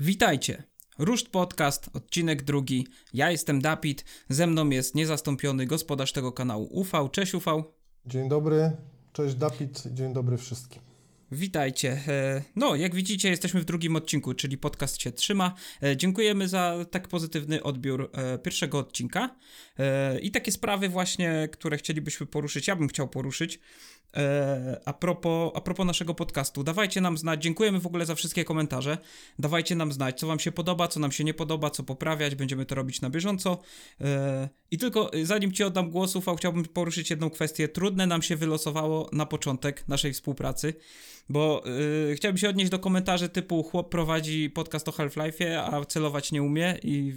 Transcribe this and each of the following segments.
Witajcie. Ruszt Podcast, odcinek drugi. Ja jestem Dapit, ze mną jest niezastąpiony gospodarz tego kanału UV. Cześć UV. Dzień dobry, cześć Dapit, dzień dobry wszystkim. Witajcie. E, No, jak widzicie, jesteśmy w drugim odcinku, czyli podcast się trzyma. E, Dziękujemy za tak pozytywny odbiór e, pierwszego odcinka. I takie sprawy właśnie, które chcielibyśmy poruszyć, ja bym chciał poruszyć. E, A propos, a propos naszego podcastu, dawajcie nam znać, dziękujemy w ogóle za wszystkie komentarze. Dawajcie nam znać, co Wam się podoba, co nam się nie podoba, co poprawiać, będziemy to robić na bieżąco. E, I tylko e, zanim Ci oddam głos, Ufał, chciałbym poruszyć jedną kwestię. Trudne nam się wylosowało na początek naszej współpracy, bo e, chciałbym się odnieść do komentarzy typu chłop prowadzi podcast o Half-Life'ie, a celować nie umie i,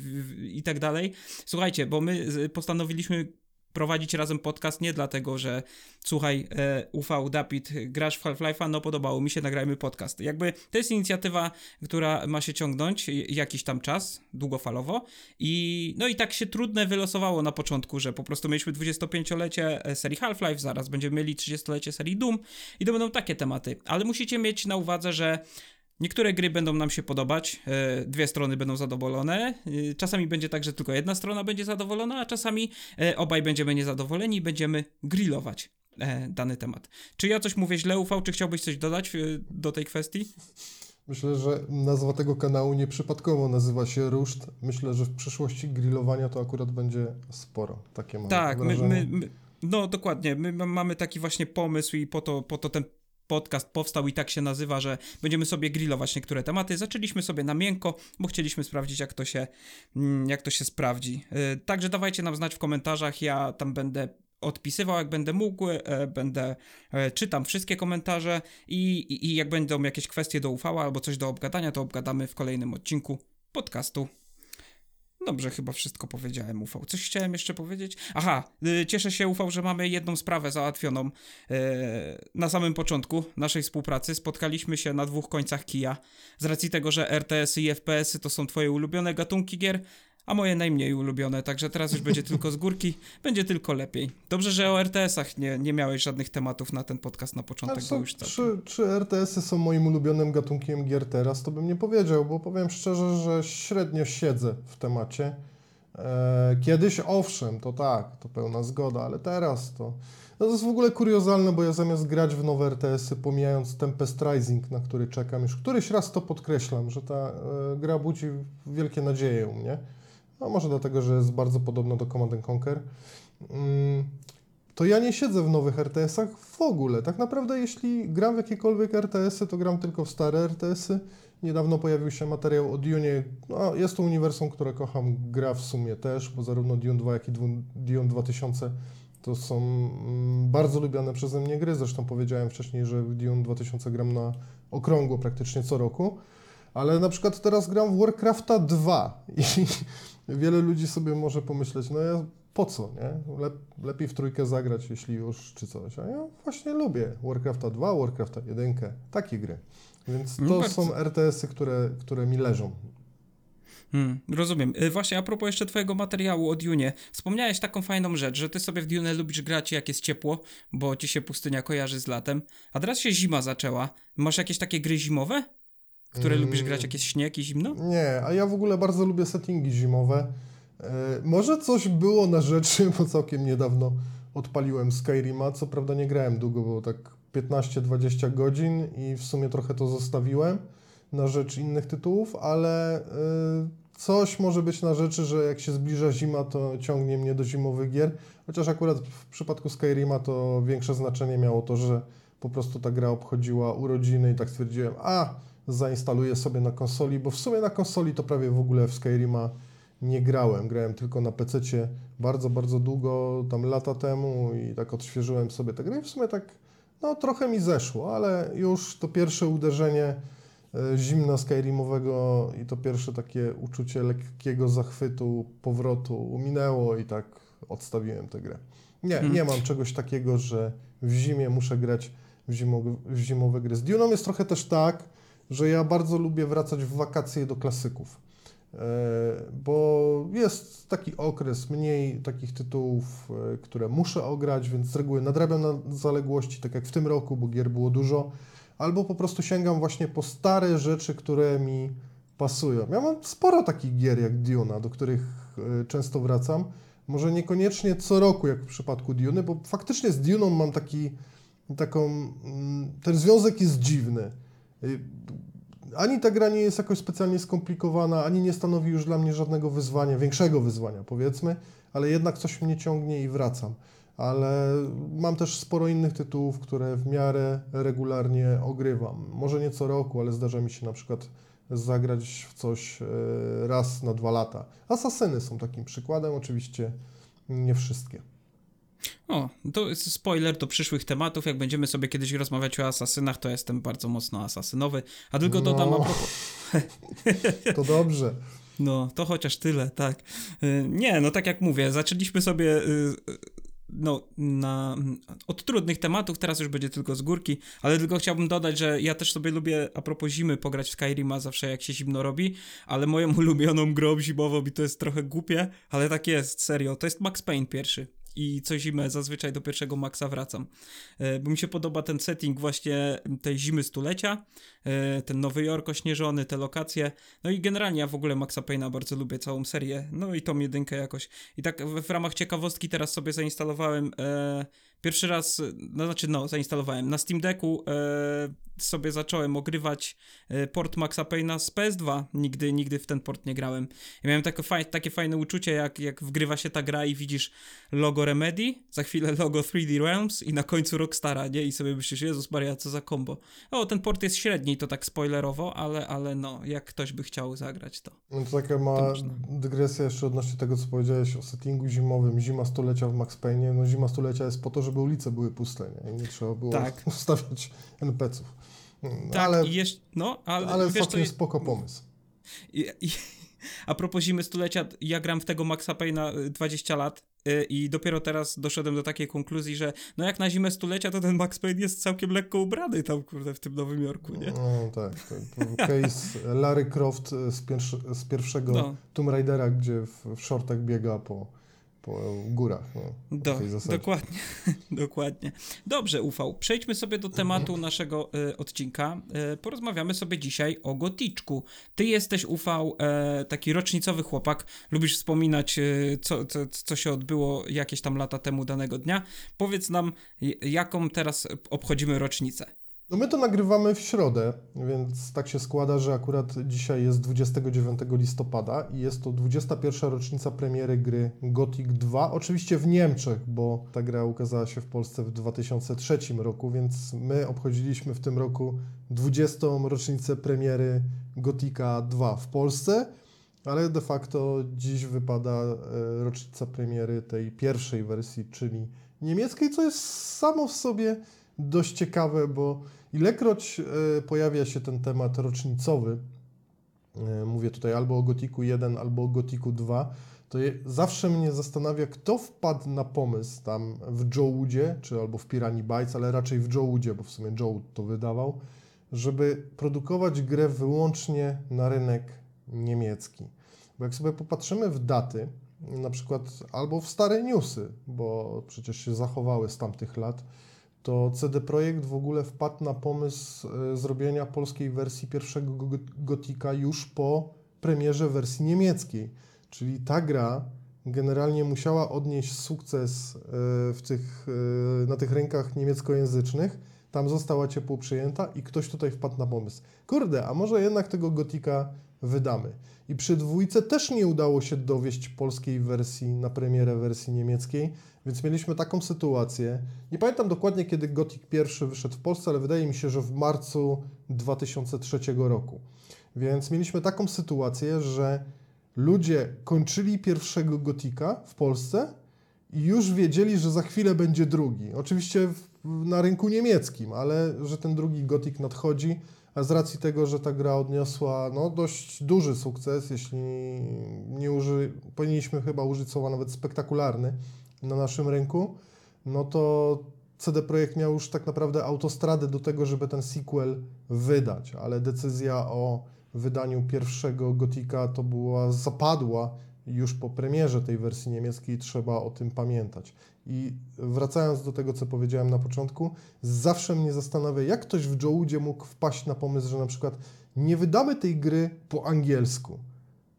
i tak dalej. Słuchajcie, bo my postanowiliśmy prowadzić razem podcast nie dlatego, że słuchaj, e, UV, Dapit, grasz w Half-Life'a, no podobało mi się, nagrajmy podcast. Jakby to jest inicjatywa, która ma się ciągnąć jakiś tam czas, długofalowo i no i tak się trudne wylosowało na początku, że po prostu mieliśmy 25-lecie e, serii Half-Life, zaraz będziemy mieli 30-lecie serii Doom i to będą takie tematy, ale musicie mieć na uwadze, że Niektóre gry będą nam się podobać, e, dwie strony będą zadowolone. e, Czasami będzie tak, że tylko jedna strona będzie zadowolona, a czasami e, obaj będziemy niezadowoleni i będziemy grillować dany temat. Czy ja coś mówię źle, UV, czy chciałbyś coś dodać do tej kwestii? Myślę, że nazwa tego kanału nieprzypadkowo nazywa się Ruszt. Myślę, że w przyszłości grillowania to akurat będzie sporo. Takie mam Tak, my, my, my, no dokładnie, my ma- mamy taki właśnie pomysł i po to, po to ten podcast powstał i tak się nazywa, że będziemy sobie grillować niektóre tematy. Zaczęliśmy sobie na miękko, bo chcieliśmy sprawdzić, jak to się, mm, jak to się sprawdzi. Yy, Także dawajcie nam znać w komentarzach, ja tam będę odpisywał, jak będę mógł, e, będę e, czytam wszystkie komentarze i, i, i jak będą jakieś kwestie do ufała albo coś do obgadania, to obgadamy w kolejnym odcinku podcastu. Dobrze, chyba wszystko powiedziałem, Ufał. Coś chciałem jeszcze powiedzieć? Aha, y, cieszę się, Ufał, że mamy jedną sprawę załatwioną e, na samym początku naszej współpracy. Spotkaliśmy się na dwóch końcach kija. Z racji tego, że RTS-y i FPS-y to są twoje ulubione gatunki gier, a moje najmniej ulubione, także teraz już będzie tylko z górki, będzie tylko lepiej. Dobrze, że o RTS-ach nie, nie miałeś żadnych tematów na ten podcast na początek, Tak, bo już tak. czy, czy RTS-y są moim ulubionym gatunkiem gier teraz, to bym nie powiedział, bo powiem szczerze, że średnio siedzę w temacie. E, kiedyś owszem, to tak, to pełna zgoda, ale teraz to... No to jest w ogóle kuriozalne, bo ja zamiast grać w nowe RTS-y, pomijając Tempest Rising, na który czekam już któryś raz to podkreślam, że ta e, gra budzi wielkie nadzieje u mnie. No może dlatego, że jest bardzo podobna do Command and Conquer. Mm, to ja nie siedzę w nowych RTS-ach w ogóle. Tak naprawdę, jeśli gram w jakiekolwiek RTS-y, to gram tylko w stare RTS-y. Niedawno pojawił się materiał o Dune. No, jest to uniwersum, które kocham. Gra w sumie też, bo zarówno Dune 2, jak i Dune 2000 to są mm, bardzo lubiane przeze mnie gry. Zresztą powiedziałem wcześniej, że w Dune 2000 gram na okrągło praktycznie co roku. Ale na przykład teraz gram w Warcrafta 2 i wiele ludzi sobie może pomyśleć, no ja po co, nie? Lep, lepiej w trójkę zagrać, jeśli już, czy coś. A ja właśnie lubię Warcrafta 2, Warcrafta 1, takie gry. Więc No to bardzo. są RTS-y, które, które mi leżą. Hmm, rozumiem. Y, Właśnie a propos jeszcze twojego materiału o Dune, wspomniałeś taką fajną rzecz, że ty sobie w Dune lubisz grać jak jest ciepło, bo ci się pustynia kojarzy z latem, a teraz się zima zaczęła. Masz jakieś takie gry zimowe, które Mm. lubisz grać jak jest śnieg i zimno? Nie, a ja w ogóle bardzo lubię settingi zimowe. E, może coś było na rzeczy, bo całkiem niedawno odpaliłem Skyrima. Co prawda nie grałem długo, było tak 15-20 godzin i w sumie trochę to zostawiłem na rzecz innych tytułów, ale e, coś może być na rzeczy, że jak się zbliża zima, to ciągnie mnie do zimowych gier. Chociaż akurat w przypadku Skyrima to większe znaczenie miało to, że po prostu ta gra obchodziła urodziny i tak stwierdziłem, a zainstaluję sobie na konsoli, bo w sumie na konsoli to prawie w ogóle w Skyrima nie grałem. Grałem tylko na PC bardzo, bardzo długo, tam lata temu i tak odświeżyłem sobie tę grę i w sumie tak, no trochę mi zeszło, ale już to pierwsze uderzenie e, zimna Skyrimowego i to pierwsze takie uczucie lekkiego zachwytu, powrotu minęło i tak odstawiłem tę grę. Nie, Mhm. nie mam czegoś takiego, że w zimie muszę grać w zimowe, w zimowe gry. Z Dune'ą jest trochę też tak, że ja bardzo lubię wracać w wakacje do klasyków. E, Bo jest taki okres, mniej takich tytułów, e, które muszę ograć, więc z reguły nadrabiam na zaległości, tak jak w tym roku, bo gier było dużo, albo po prostu sięgam właśnie po stare rzeczy, które mi pasują. Ja mam sporo takich gier jak Duna, do których y, często wracam. Może niekoniecznie co roku, jak w przypadku Duny, bo faktycznie z Duną mam taki, taką, mm, ten związek jest dziwny. Y, Ani ta gra nie jest jakoś specjalnie skomplikowana, ani nie stanowi już dla mnie żadnego wyzwania, większego wyzwania powiedzmy, ale jednak coś mnie ciągnie i wracam. Ale mam też sporo innych tytułów, które w miarę regularnie ogrywam. Może nie co roku, ale zdarza mi się na przykład zagrać w coś e, raz na dwa lata. Asasyny są takim przykładem, oczywiście nie wszystkie. O, to jest spoiler do przyszłych tematów. Jak będziemy sobie kiedyś rozmawiać o asasynach, to jestem bardzo mocno asasynowy. A tylko dodam No. a propos. To dobrze. No, to chociaż tyle, tak. Y, Nie, no tak jak mówię, zaczęliśmy sobie. y, y, No, na, od trudnych tematów, teraz już będzie tylko z górki, ale tylko chciałbym dodać, że ja też sobie lubię, a propos zimy, pograć w Skyrima zawsze jak się zimno robi, ale moją ulubioną grą zimową, i to jest trochę głupie, ale tak jest, serio, to jest Max Payne pierwszy. I co zimę zazwyczaj do pierwszego Maxa wracam. E, Bo mi się podoba ten setting właśnie tej zimy stulecia, e, ten Nowy Jork ośnieżony, te lokacje. No i generalnie ja w ogóle Maxa Payne'a bardzo lubię, całą serię. No i tą jedynkę jakoś. I tak w, w ramach ciekawostki teraz sobie zainstalowałem e, pierwszy raz, no znaczy no, zainstalowałem. Na Steam Decku e, sobie zacząłem ogrywać e, port Maxa Payne'a z PS2. Nigdy, nigdy w ten port nie grałem. I miałem takie, faj, takie fajne uczucie, jak, jak wgrywa się ta gra i widzisz logo Remedy, za chwilę logo 3D Realms i na końcu Rockstara, nie? I sobie myślisz, Jezus Maria, co za kombo. O, ten port jest średni, to tak spoilerowo, ale, ale no, jak ktoś by chciał zagrać, to... No to taka ma To dygresja jeszcze odnośnie tego, co powiedziałeś o settingu zimowym. Zima stulecia w Max Payne. No zima stulecia jest po to, żeby ulice były puste, nie? I nie trzeba było Tak. ustawiać NPC-ów. No, Tak, ale jeszcze, no, ale, ale wiesz, to jest, spoko pomysł. I, i, a propos zimy stulecia, ja gram w tego Maxa Payne'a y, 20 lat y, i dopiero teraz doszedłem do takiej konkluzji, że no jak na zimę stulecia, to ten Max Payne jest całkiem lekko ubrany tam, kurde, w tym Nowym Jorku, nie? No tak, tak. Case Larry Croft z, pierwszy, z pierwszego No. Tomb Raidera, gdzie w, w shortach biega po, po górach. No, Do, dokładnie, dokładnie. Dobrze, Ufał. Przejdźmy sobie do tematu naszego e, odcinka. E, porozmawiamy sobie dzisiaj o goticzku. Ty jesteś, Ufał, e, taki rocznicowy chłopak. Lubisz wspominać, co, co, co się odbyło jakieś tam lata temu danego dnia. Powiedz nam, jaką teraz obchodzimy rocznicę. No my to nagrywamy w środę, więc tak się składa, że akurat dzisiaj jest 29 listopada i jest to 21. rocznica premiery gry Gothic 2. Oczywiście w Niemczech, bo ta gra ukazała się w Polsce w 2003 roku, więc my obchodziliśmy w tym roku 20. rocznicę premiery Gothica 2 w Polsce, ale de facto dziś wypada e, rocznica premiery tej pierwszej wersji, czyli niemieckiej, co jest samo w sobie dość ciekawe, bo ilekroć e, pojawia się ten temat rocznicowy, e, mówię tutaj albo o Gotiku 1, albo o Gotiku 2, to zawsze mnie zastanawia, kto wpadł na pomysł tam w Joewoodzie, czy albo w Pirani Bytes, ale raczej w Joewoodzie, bo w sumie Joe to wydawał, żeby produkować grę wyłącznie na rynek niemiecki. Bo jak sobie popatrzymy w daty, na przykład albo w stare newsy, bo przecież się zachowały z tamtych lat, to CD Projekt w ogóle wpadł na pomysł e, zrobienia polskiej wersji pierwszego Go- Gotika już po premierze wersji niemieckiej. Czyli ta gra generalnie musiała odnieść sukces e, w tych, e, na tych rynkach niemieckojęzycznych. Tam została ciepło przyjęta i ktoś tutaj wpadł na pomysł. Kurde, a może jednak tego Gotika wydamy. I przy dwójce też nie udało się dowieść polskiej wersji na premierę wersji niemieckiej, więc mieliśmy taką sytuację. Nie pamiętam dokładnie, kiedy Gothic pierwszy wyszedł w Polsce, ale wydaje mi się, że w marcu 2003 roku. Więc mieliśmy taką sytuację, że ludzie kończyli pierwszego Gotika w Polsce i już wiedzieli, że za chwilę będzie drugi. Oczywiście na rynku niemieckim, ale że ten drugi Gothic nadchodzi, z racji tego, że ta gra odniosła no, dość duży sukces, jeśli nie uży, powinniśmy chyba użyć słowa nawet spektakularny na naszym rynku, no to CD Projekt miał już tak naprawdę autostradę do tego, żeby ten sequel wydać, ale decyzja o wydaniu pierwszego Gotika to była zapadła już po premierze tej wersji niemieckiej, trzeba o tym pamiętać. I wracając do tego, co powiedziałem na początku, zawsze mnie zastanawia, jak ktoś w Joe'udzie mógł wpaść na pomysł, że na przykład nie wydamy tej gry po angielsku,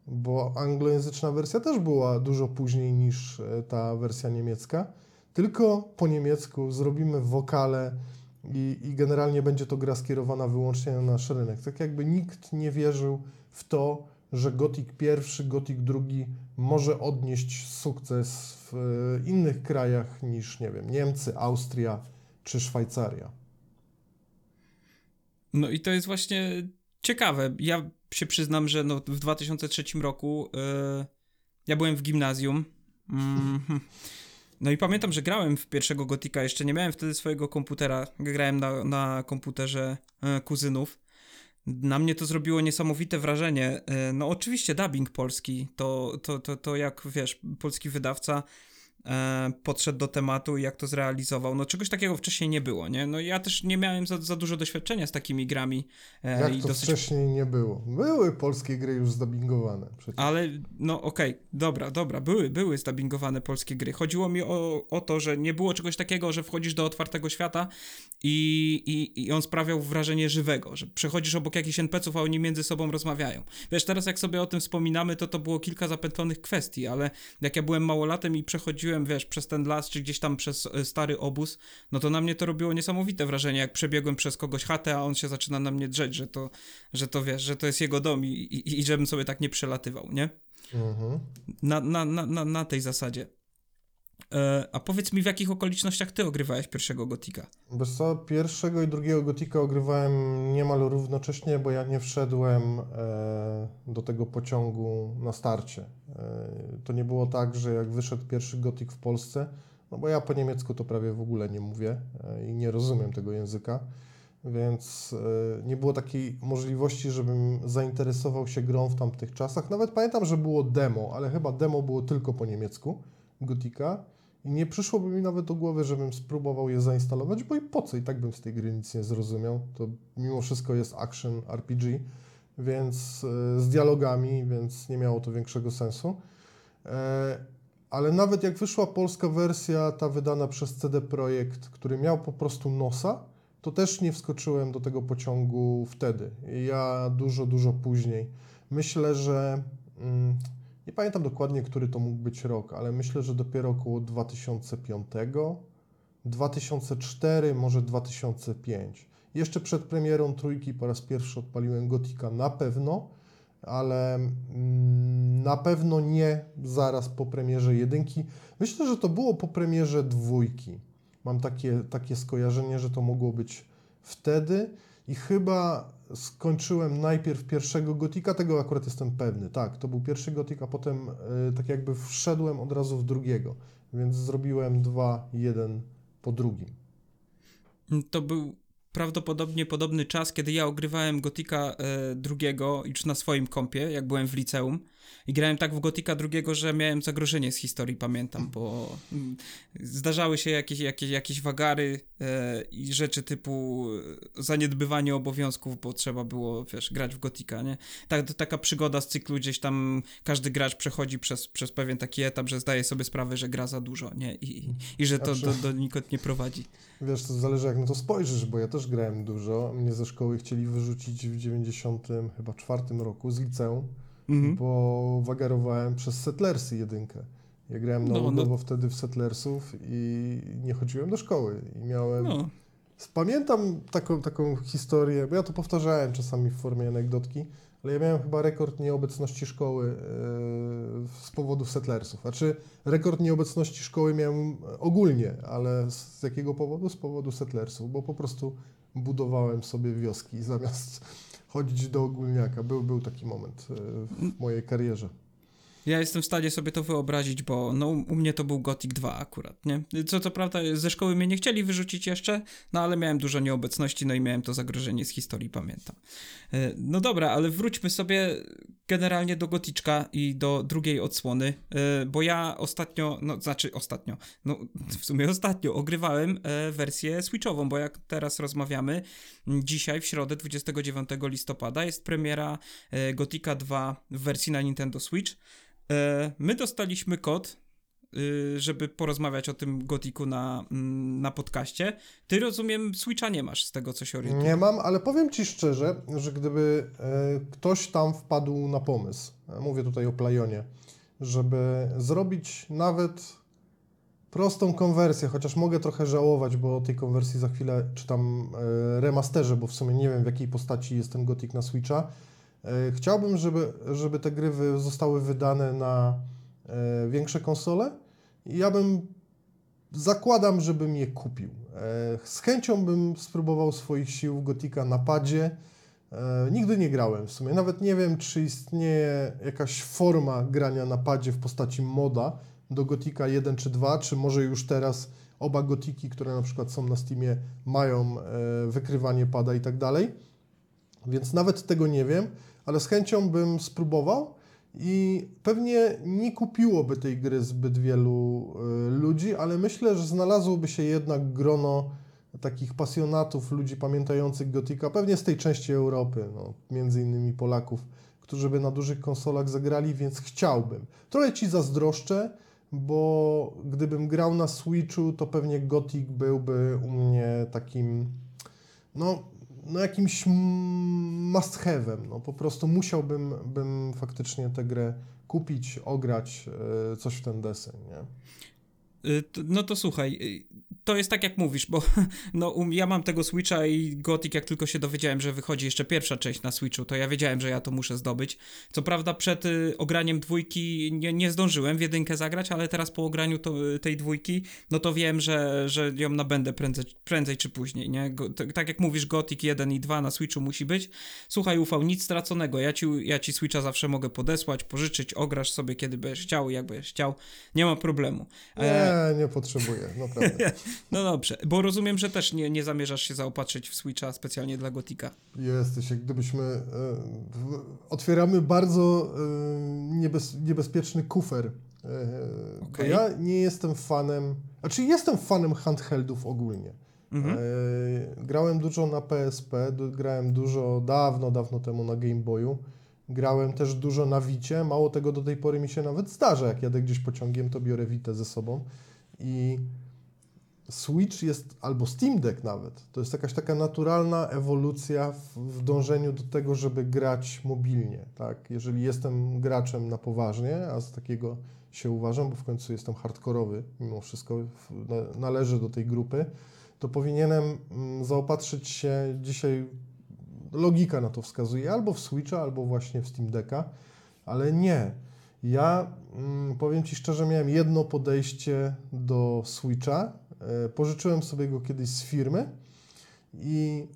bo anglojęzyczna wersja też była dużo później niż e, ta wersja niemiecka, tylko po niemiecku zrobimy wokale i, i generalnie będzie to gra skierowana wyłącznie na nasz rynek. Tak jakby nikt nie wierzył w to, że Gothic pierwszy, Gothic drugi może odnieść sukces w e, innych krajach niż, nie wiem, Niemcy, Austria czy Szwajcaria. No i to jest właśnie ciekawe. Ja się przyznam, że no w 2003 roku yy, ja byłem w gimnazjum. Mm, no i pamiętam, że grałem w pierwszego Gotika. Jeszcze nie miałem wtedy swojego komputera. Grałem na, na komputerze yy, kuzynów. Na mnie to zrobiło niesamowite wrażenie. Yy, no oczywiście dubbing polski, to, to, to, to jak wiesz, polski wydawca e, podszedł do tematu i jak to zrealizował. No czegoś takiego wcześniej nie było, nie? No ja też nie miałem za, za dużo doświadczenia z takimi grami. E, jak to dosyć... wcześniej nie było? Były polskie gry już zdubbingowane. Przecież. Ale, no okej, okay, dobra, dobra, były, były zdubbingowane polskie gry. Chodziło mi o, o to, że nie było czegoś takiego, że wchodzisz do otwartego świata i, i, i on sprawiał wrażenie żywego, że przechodzisz obok jakichś NPC-ów, a oni między sobą rozmawiają. Wiesz, teraz jak sobie o tym wspominamy, to to było kilka zapętlonych kwestii, ale jak ja byłem małolatem i przechodziłem przechodziłem, wiesz, przez ten las, czy gdzieś tam przez e, stary obóz, no to na mnie to robiło niesamowite wrażenie, jak przebiegłem przez kogoś chatę, a on się zaczyna na mnie drzeć, że to, że to wiesz, że to jest jego dom i, i, i żebym sobie tak nie przelatywał, nie? Mhm. Na, na, na, na tej zasadzie. E, a powiedz mi, w jakich okolicznościach ty ogrywałeś pierwszego Gotika? Wiesz co, pierwszego i drugiego Gotika ogrywałem niemal równocześnie, bo ja nie wszedłem e, do tego pociągu na starcie. E, to nie było tak, że jak wyszedł pierwszy Gotik w Polsce, no bo ja po niemiecku to prawie w ogóle nie mówię i nie rozumiem tego języka, więc nie było takiej możliwości, żebym zainteresował się grą w tamtych czasach. Nawet pamiętam, że było demo, ale chyba demo było tylko po niemiecku Gotika. I nie przyszłoby mi nawet do głowy, żebym spróbował je zainstalować, bo i po co? I tak bym z tej gry nic nie zrozumiał. To mimo wszystko jest action RPG, więc e, z dialogami, więc nie miało to większego sensu. E, ale nawet jak wyszła polska wersja, ta wydana przez CD Projekt, który miał po prostu nosa, to też nie wskoczyłem do tego pociągu wtedy. Ja dużo, dużo później. Myślę, że. Nie pamiętam dokładnie, który to mógł być rok, ale myślę, że dopiero około 2005, 2004, może 2005. Jeszcze przed premierą trójki po raz pierwszy odpaliłem Gotika na pewno, ale mm, na pewno nie zaraz po premierze jedynki. Myślę, że to było po premierze dwójki. Mam takie, takie skojarzenie, że to mogło być wtedy i chyba skończyłem najpierw pierwszego Gotika, tego akurat jestem pewny. Tak, to był pierwszy Gotik, a potem y, tak jakby wszedłem od razu w drugiego, więc zrobiłem dwa, jeden po drugim. To był prawdopodobnie podobny czas, kiedy ja ogrywałem Gotika e, drugiego już na swoim kompie, jak byłem w liceum. I grałem tak w Gotika drugiego, że miałem zagrożenie z historii, pamiętam, bo mm, zdarzały się jakieś, jakieś, jakieś wagary e, i rzeczy typu zaniedbywanie obowiązków, bo trzeba było, wiesz, grać w Gotika, nie? Tak, to taka przygoda z cyklu, gdzieś tam każdy gracz przechodzi przez, przez pewien taki etap, że zdaje sobie sprawę, że gra za dużo, nie? I, i że to do, do nikąd nie prowadzi. Wiesz, to zależy jak na to spojrzysz, bo ja też grałem dużo. Mnie ze szkoły chcieli wyrzucić w 90 chyba czwartym roku z liceum mhm. bo wagarowałem przez Settlersy jedynkę. Ja grałem no, no. no. wtedy w Settlersów i nie chodziłem do szkoły i miałem... No. Pamiętam taką, taką historię, bo ja to powtarzałem czasami w formie anegdotki, ale ja miałem chyba rekord nieobecności szkoły yy, z powodu Settlersów. Znaczy, rekord nieobecności szkoły miałem ogólnie, ale z jakiego powodu? Z powodu Settlersów, bo po prostu budowałem sobie wioski zamiast chodzić do ogólniaka. Był, był taki moment e, w mojej karierze. Ja jestem w stanie sobie to wyobrazić, bo no, u mnie to był Gothic 2 akurat, nie? Co to prawda ze szkoły mnie nie chcieli wyrzucić jeszcze, no ale miałem dużo nieobecności, no i miałem to zagrożenie z historii, pamiętam. E, no dobra, ale wróćmy sobie generalnie do Goticzka i do drugiej odsłony, e, bo ja ostatnio, no znaczy ostatnio, no w sumie ostatnio ogrywałem e, wersję switchową, bo jak teraz rozmawiamy, dzisiaj w środę 29 listopada jest premiera Gotika 2 w wersji na Nintendo Switch. My dostaliśmy kod y, żeby porozmawiać o tym Gotiku na, mm, na podcaście. Ty rozumiem, Switcha nie masz z tego, co się orientuję. Nie mam, ale powiem Ci szczerze, że gdyby e, ktoś tam wpadł na pomysł, e, mówię tutaj o Playonie, żeby zrobić nawet prostą konwersję, chociaż mogę trochę żałować, bo o tej konwersji za chwilę czytam e, remasterze, bo w sumie nie wiem w jakiej postaci jest ten Gothic na Switcha. E, chciałbym, żeby, żeby te gry zostały wydane na e, większe konsole ja bym zakładam, żebym je kupił. E, z chęcią bym spróbował swoich sił w Gotika na padzie. Nigdy nie grałem w sumie. Nawet nie wiem, czy istnieje jakaś forma grania na padzie w postaci moda do Gotika 1 czy 2, czy może już teraz oba Gotiki, które na przykład są na Steamie, mają wykrywanie pada i tak dalej. Więc nawet tego nie wiem, ale z chęcią bym spróbował i pewnie nie kupiłoby tej gry zbyt wielu y, ludzi, ale myślę, że znalazłoby się jednak grono takich pasjonatów, ludzi pamiętających Gotika, pewnie z tej części Europy, no, między innymi Polaków, którzy by na dużych konsolach zagrali, więc chciałbym. Trochę Ci zazdroszczę, bo gdybym grał na Switchu, to pewnie Gothic byłby u mnie takim, no, no jakimś must have'em. No, po prostu musiałbym bym faktycznie tę grę kupić, ograć, yy, coś w ten deseń, nie? Y, no to słuchaj, y, to jest tak jak mówisz, bo no, um, ja mam tego Switcha i Gothic, jak tylko się dowiedziałem, że wychodzi jeszcze pierwsza część na Switchu, to ja wiedziałem, że ja to muszę zdobyć. Co prawda przed y, ograniem dwójki nie, nie zdążyłem w jedynkę zagrać, ale teraz po ograniu to, y, tej dwójki, no to wiem, że, że ją nabędę prędzej, prędzej czy później, nie? Go, tak jak mówisz, Gothic 1 i 2 na Switchu musi być. Słuchaj, ufał, nic straconego, ja ci, ja ci Switcha zawsze mogę podesłać, pożyczyć, ograsz sobie, kiedy będziesz chciał, jak będziesz chciał, nie ma problemu. Nie, nie potrzebuję, naprawdę. No dobrze, bo rozumiem, że też nie, nie zamierzasz się zaopatrzyć w Switcha specjalnie dla Gotika. Jesteś, jak gdybyśmy... E, w, otwieramy bardzo e, niebez, niebezpieczny kufer. E, okay. Ja nie jestem fanem... Znaczy jestem fanem handheldów ogólnie. Mhm. E, grałem dużo na PSP, grałem dużo dawno, dawno temu na Game Boyu. Grałem też dużo na Wicie. Mało tego do tej pory mi się nawet zdarza. Jak jadę gdzieś pociągiem, to biorę Witę ze sobą. I Switch jest, albo Steam Deck nawet, to jest jakaś taka naturalna ewolucja w, w dążeniu do tego, żeby grać mobilnie, tak? Jeżeli jestem graczem na poważnie, a z takiego się uważam, bo w końcu jestem hardkorowy, mimo wszystko należę do tej grupy, to powinienem mm, zaopatrzyć się dzisiaj, logika na to wskazuje, albo w Switcha, albo właśnie w Steam Decka, ale nie. Ja mm, powiem Ci szczerze, miałem jedno podejście do Switcha, pożyczyłem sobie go kiedyś z firmy i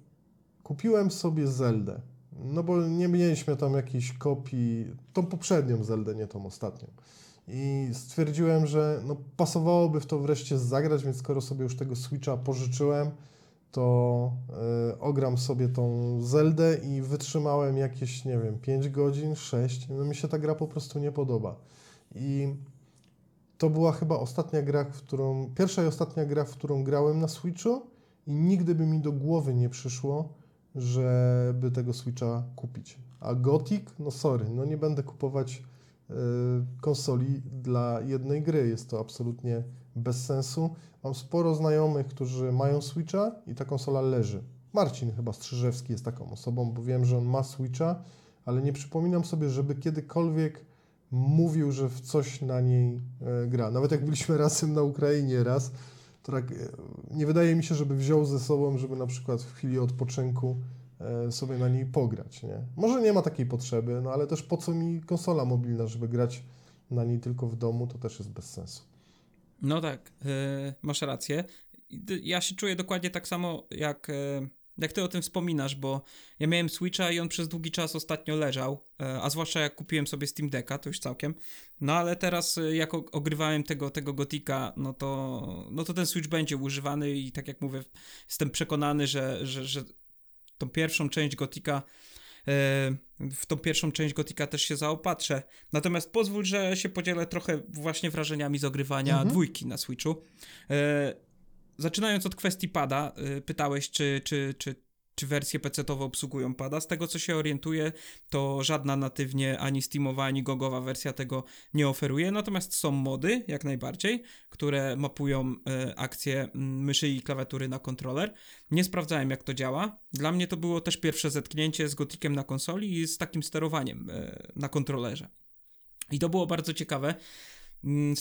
kupiłem sobie Zeldę. No bo nie mieliśmy tam jakiejś kopii, tą poprzednią Zeldę, nie tą ostatnią. I stwierdziłem, że no pasowałoby w to wreszcie zagrać, więc skoro sobie już tego Switcha pożyczyłem, to y, ogram sobie tą Zeldę i wytrzymałem jakieś, nie wiem, 5 godzin, 6. No mi się ta gra po prostu nie podoba. I to była chyba ostatnia gra, w którą, pierwsza i ostatnia gra, w którą grałem na Switchu i nigdy by mi do głowy nie przyszło, żeby tego Switcha kupić. A Gothic, no sorry, no nie będę kupować y, konsoli dla jednej gry. Jest to absolutnie bez sensu. Mam sporo znajomych, którzy mają Switcha i ta konsola leży. Marcin chyba Strzyżewski jest taką osobą, bo wiem, że on ma Switcha, ale nie przypominam sobie, żeby kiedykolwiek mówił, że w coś na niej e, gra. Nawet jak byliśmy razem na Ukrainie raz, to tak e, nie wydaje mi się, żeby wziął ze sobą, żeby na przykład w chwili odpoczynku e, sobie na niej pograć, nie? Może nie ma takiej potrzeby, no ale też po co mi konsola mobilna, żeby grać na niej tylko w domu, to też jest bez sensu. No tak, yy, masz rację. Ja się czuję dokładnie tak samo jak yy jak ty o tym wspominasz, bo ja miałem Switcha i on przez długi czas ostatnio leżał, e, a zwłaszcza jak kupiłem sobie Steam Decka, to już całkiem. No ale teraz e, jak ogrywałem tego, tego Gotika, no to, no to ten Switch będzie używany i tak jak mówię, jestem przekonany, że, że, że tą pierwszą część Gotika e, w tą pierwszą część Gotika też się zaopatrzę. Natomiast pozwól, że się podzielę trochę właśnie wrażeniami z ogrywania mhm. dwójki na Switchu zaczynając od kwestii pada, y, pytałeś, czy, czy, czy, czy wersje PC-owe obsługują pada. Z tego co się orientuję, to żadna natywnie ani Steamowa, ani Gogowa wersja tego nie oferuje. Natomiast są mody, jak najbardziej, które mapują e, akcję mm, myszy i klawiatury na kontroler. Nie sprawdzałem, jak to działa. Dla mnie to było też pierwsze zetknięcie z Gotikiem na konsoli i z takim sterowaniem e, na kontrolerze. I to było bardzo ciekawe. Mm,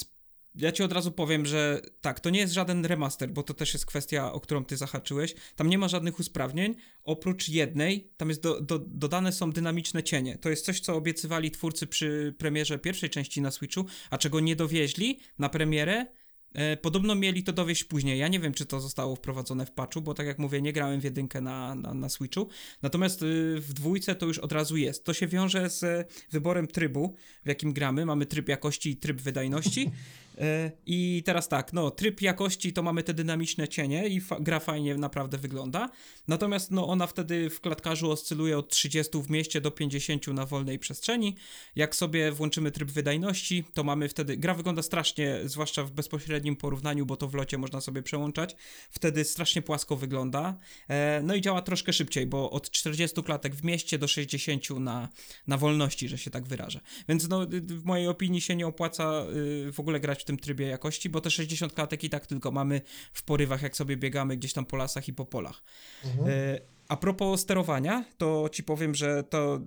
ja ci od razu powiem, że tak, to nie jest żaden remaster, bo to też jest kwestia, o którą ty zahaczyłeś. Tam nie ma żadnych usprawnień, oprócz jednej, tam jest do, do, dodane są dynamiczne cienie. To jest coś, co obiecywali twórcy przy premierze pierwszej części na Switchu, a czego nie dowieźli na premierę, E, podobno mieli to dowieść później. Ja nie wiem, czy to zostało wprowadzone w patchu, bo tak jak mówię, nie grałem w jedynkę na, na, na Switchu. Natomiast y, w dwójce to już od razu jest. To się wiąże z wyborem trybu, w jakim gramy. Mamy tryb jakości i tryb wydajności. E, I teraz tak, no, tryb jakości to mamy te dynamiczne cienie i fa gra fajnie naprawdę wygląda. Natomiast no, ona wtedy w klatkarzu oscyluje od 30 w mieście do 50 na wolnej przestrzeni. Jak sobie włączymy tryb wydajności, to mamy wtedy. Gra wygląda strasznie, zwłaszcza w bezpośrednim porównaniu, bo to w locie można sobie przełączać. Wtedy strasznie płasko wygląda. E, no i działa troszkę szybciej, bo od 40 klatek w mieście do 60 na, na wolności, że się tak wyrażę. Więc no, w mojej opinii się nie opłaca y, w ogóle grać tym trybie jakości, bo te 60 klatek i tak tylko mamy w porywach, jak sobie biegamy gdzieś tam po lasach i po polach. Mhm. E, a propos sterowania, to ci powiem, że to,